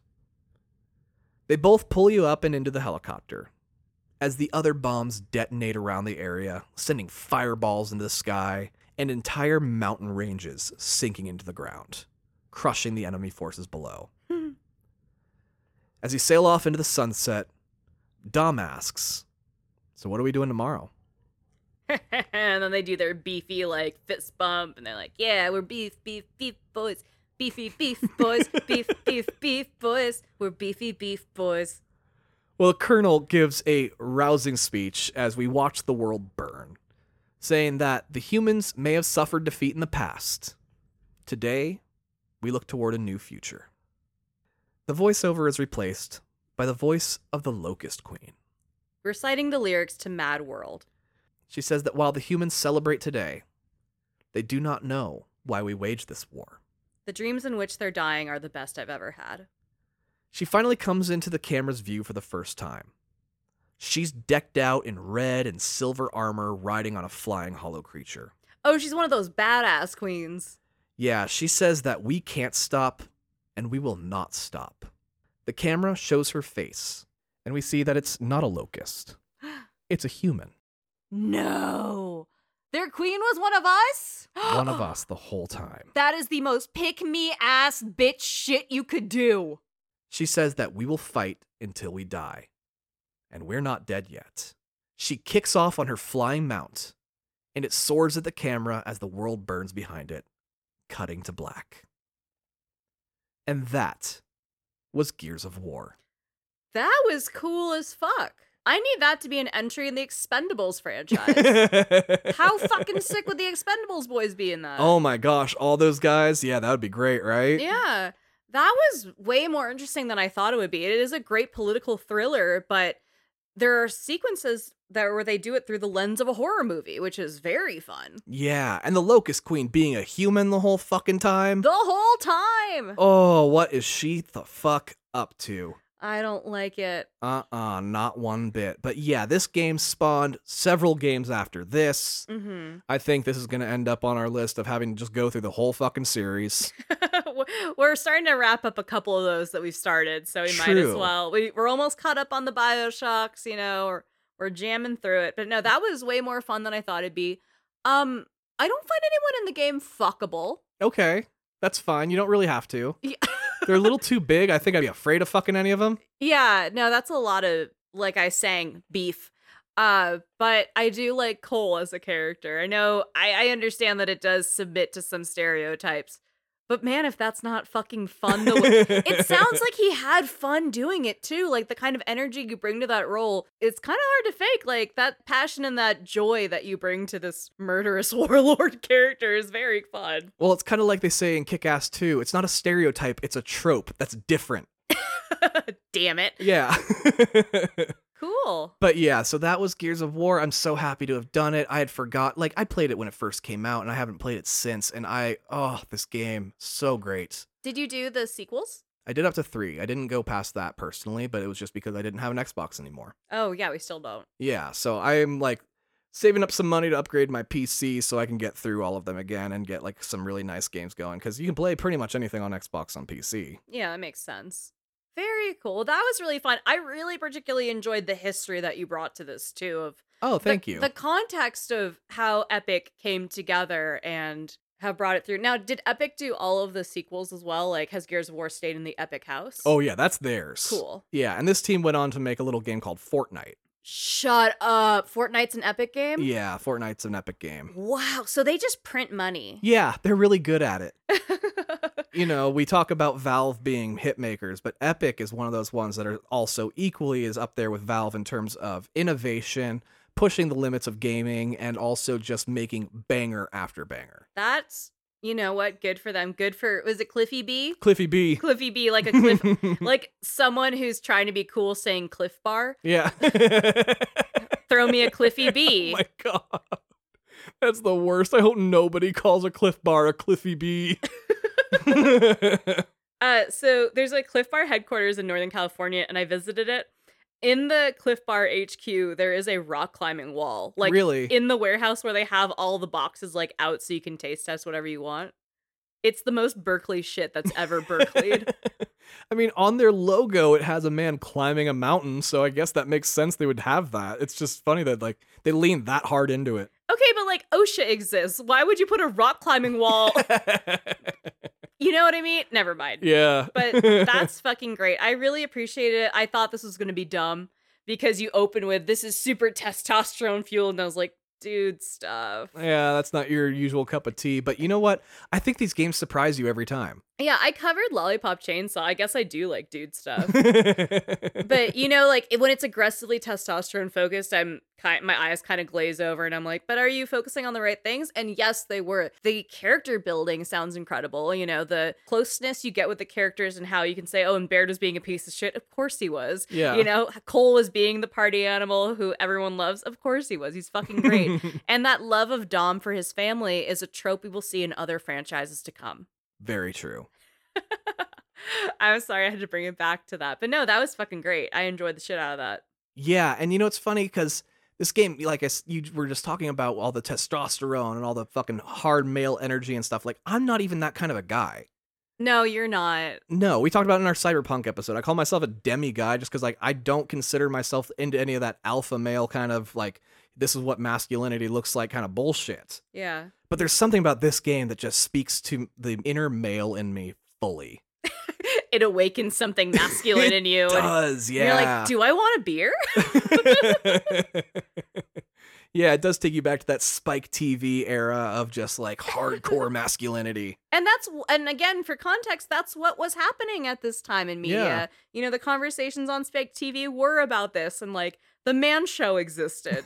They both pull you up and into the helicopter as the other bombs detonate around the area, sending fireballs into the sky and entire mountain ranges sinking into the ground, crushing the enemy forces below. As you sail off into the sunset, Dom asks, So, what are we doing tomorrow? and then they do their beefy like fist bump and they're like, "Yeah, we're beef, beef, beef boys. Beefy beef boys. beef, beef, beef boys. We're beefy beef boys." Well, the Colonel gives a rousing speech as we watch the world burn, saying that the humans may have suffered defeat in the past. Today, we look toward a new future. The voiceover is replaced by the voice of the Locust Queen. Reciting the lyrics to Mad World. She says that while the humans celebrate today, they do not know why we waged this war. The dreams in which they're dying are the best I've ever had. She finally comes into the camera's view for the first time. She's decked out in red and silver armor, riding on a flying hollow creature. Oh, she's one of those badass queens. Yeah, she says that we can't stop, and we will not stop. The camera shows her face, and we see that it's not a locust. It's a human. No. Their queen was one of us? One of us the whole time. That is the most pick me ass bitch shit you could do. She says that we will fight until we die. And we're not dead yet. She kicks off on her flying mount, and it soars at the camera as the world burns behind it, cutting to black. And that was Gears of War. That was cool as fuck. I need that to be an entry in the Expendables franchise. How fucking sick would the Expendables boys be in that? Oh my gosh, all those guys? Yeah, that would be great, right? Yeah. That was way more interesting than I thought it would be. It is a great political thriller, but there are sequences that where they do it through the lens of a horror movie, which is very fun. Yeah, and the Locust Queen being a human the whole fucking time. The whole time. Oh, what is she the fuck up to? I don't like it. Uh uh not one bit. But yeah, this game spawned several games after this. Mm-hmm. I think this is going to end up on our list of having to just go through the whole fucking series. we're starting to wrap up a couple of those that we've started, so we might as well. We, we're almost caught up on the Bioshocks, you know, or we're jamming through it. But no, that was way more fun than I thought it'd be. Um, I don't find anyone in the game fuckable. Okay, that's fine. You don't really have to. Yeah. They're a little too big. I think I'd be afraid of fucking any of them. Yeah, no, that's a lot of like I sang beef. Uh, but I do like Cole as a character. I know I, I understand that it does submit to some stereotypes. But man, if that's not fucking fun, the way it sounds like he had fun doing it too. Like the kind of energy you bring to that role, it's kind of hard to fake. Like that passion and that joy that you bring to this murderous warlord character is very fun. Well, it's kind of like they say in Kick Ass 2 it's not a stereotype, it's a trope that's different. Damn it. Yeah. Cool. But yeah, so that was Gears of War. I'm so happy to have done it. I had forgot like I played it when it first came out and I haven't played it since and I oh, this game so great. Did you do the sequels? I did up to 3. I didn't go past that personally, but it was just because I didn't have an Xbox anymore. Oh, yeah, we still don't. Yeah, so I'm like saving up some money to upgrade my PC so I can get through all of them again and get like some really nice games going cuz you can play pretty much anything on Xbox on PC. Yeah, that makes sense. Very cool. That was really fun. I really particularly enjoyed the history that you brought to this too of Oh, the- thank you. The context of how Epic came together and have brought it through. Now, did Epic do all of the sequels as well? Like has Gears of War stayed in the Epic house? oh yeah, that's theirs. cool. Yeah, and this team went on to make a little game called Fortnite. Shut up. Fortnite's an Epic game? Yeah, Fortnite's an epic game. Wow. So they just print money. Yeah, they're really good at it. You know, we talk about Valve being hit makers, but Epic is one of those ones that are also equally as up there with Valve in terms of innovation, pushing the limits of gaming, and also just making banger after banger. That's you know what? Good for them. Good for was it Cliffy B? Cliffy B. Cliffy B like a cliff like someone who's trying to be cool saying Clif Bar. yeah. Throw me a Cliffy B. Oh my god. That's the worst. I hope nobody calls a Clif Bar a Cliffy B. Uh, so there's a Clif Bar headquarters in Northern California, and I visited it. In the Clif Bar HQ, there is a rock climbing wall, like really? in the warehouse where they have all the boxes like out, so you can taste test whatever you want. It's the most Berkeley shit that's ever Berkeleyed. I mean, on their logo, it has a man climbing a mountain, so I guess that makes sense they would have that. It's just funny that like they lean that hard into it. okay, but like OSHA exists. Why would you put a rock climbing wall? you know what I mean? Never mind. yeah, But that's fucking great. I really appreciate it. I thought this was going to be dumb because you open with this is super testosterone fueled, and I was like, dude, stuff. yeah, that's not your usual cup of tea. But you know what? I think these games surprise you every time. Yeah, I covered Lollipop Chainsaw. I guess I do like dude stuff. but you know, like when it's aggressively testosterone focused, I'm kind my eyes kind of glaze over, and I'm like, but are you focusing on the right things? And yes, they were. The character building sounds incredible. You know, the closeness you get with the characters and how you can say, oh, and Baird was being a piece of shit. Of course he was. yeah, You know, Cole was being the party animal who everyone loves. Of course he was. He's fucking great. and that love of Dom for his family is a trope we will see in other franchises to come. Very true. I'm sorry I had to bring it back to that. But no, that was fucking great. I enjoyed the shit out of that. Yeah, and you know it's funny because this game, like I, you were just talking about all the testosterone and all the fucking hard male energy and stuff. Like I'm not even that kind of a guy. No, you're not. No, we talked about it in our cyberpunk episode. I call myself a demi guy just because like I don't consider myself into any of that alpha male kind of like this is what masculinity looks like kind of bullshit. Yeah. But there's something about this game that just speaks to the inner male in me fully. it awakens something masculine in you. Does, You're like, do I want a beer? yeah, it does take you back to that Spike TV era of just like hardcore masculinity. And that's and again for context, that's what was happening at this time in media. Yeah. You know, the conversations on Spike TV were about this, and like the man show existed.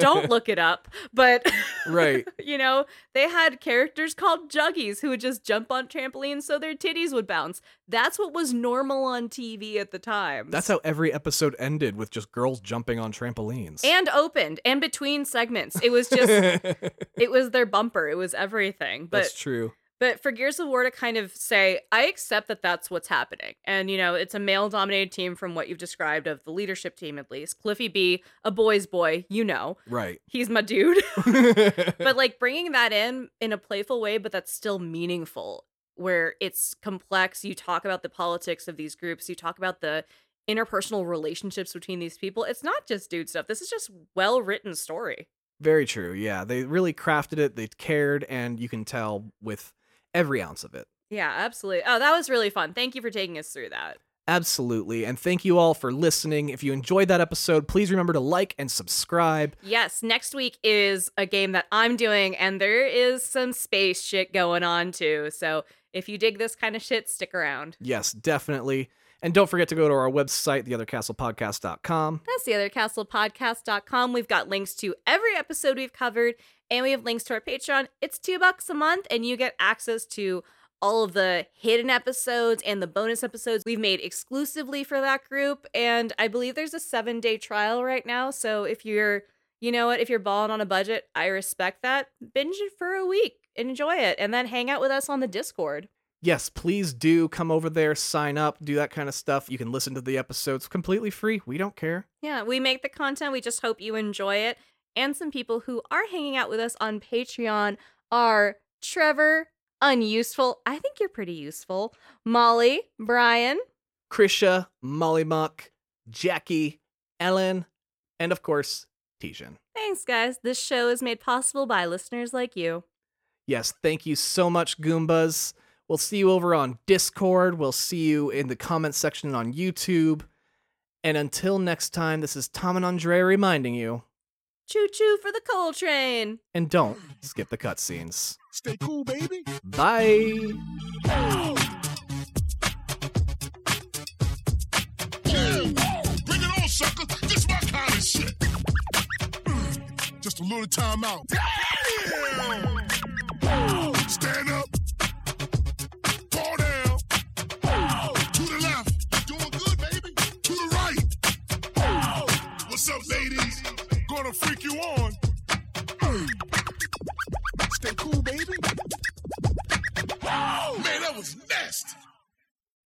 Don't look it up, but Right. you know, they had characters called juggies who would just jump on trampolines so their titties would bounce. That's what was normal on TV at the time. That's how every episode ended with just girls jumping on trampolines. and opened and between segments. It was just it was their bumper. It was everything. But That's true. But for Gears of War to kind of say, I accept that that's what's happening. And, you know, it's a male dominated team from what you've described of the leadership team, at least. Cliffy B, a boy's boy, you know, Right. he's my dude. but like bringing that in in a playful way, but that's still meaningful, where it's complex. You talk about the politics of these groups, you talk about the interpersonal relationships between these people. It's not just dude stuff. This is just well written story. Very true. Yeah, they really crafted it. They cared, and you can tell with every ounce of it. Yeah, absolutely. Oh, that was really fun. Thank you for taking us through that. Absolutely. And thank you all for listening. If you enjoyed that episode, please remember to like and subscribe. Yes, next week is a game that I'm doing, and there is some space shit going on too. So if you dig this kind of shit, stick around. Yes, definitely. And don't forget to go to our website, theothercastlepodcast.com. That's theothercastlepodcast.com. We've got links to every episode we've covered, and we have links to our Patreon. It's two bucks a month, and you get access to all of the hidden episodes and the bonus episodes we've made exclusively for that group. And I believe there's a seven day trial right now. So if you're, you know what, if you're balling on a budget, I respect that. Binge it for a week, enjoy it, and then hang out with us on the Discord. Yes, please do come over there, sign up, do that kind of stuff. You can listen to the episodes completely free. We don't care. Yeah, we make the content. We just hope you enjoy it. And some people who are hanging out with us on Patreon are Trevor, Unuseful. I think you're pretty useful. Molly, Brian, Krisha, Molly Muck, Jackie, Ellen, and of course, Tijan. Thanks, guys. This show is made possible by listeners like you. Yes, thank you so much, Goombas. We'll see you over on Discord. We'll see you in the comments section on YouTube. And until next time, this is Tom and Andrea reminding you, Choo choo for the Cole train. and don't skip the cutscenes. Stay cool, baby. Bye. Bring it on, sucker. This my kind of shit. Just a little time out. Stand up. gonna freak you on. Stay cool, baby. Whoa! Man, that was nasty.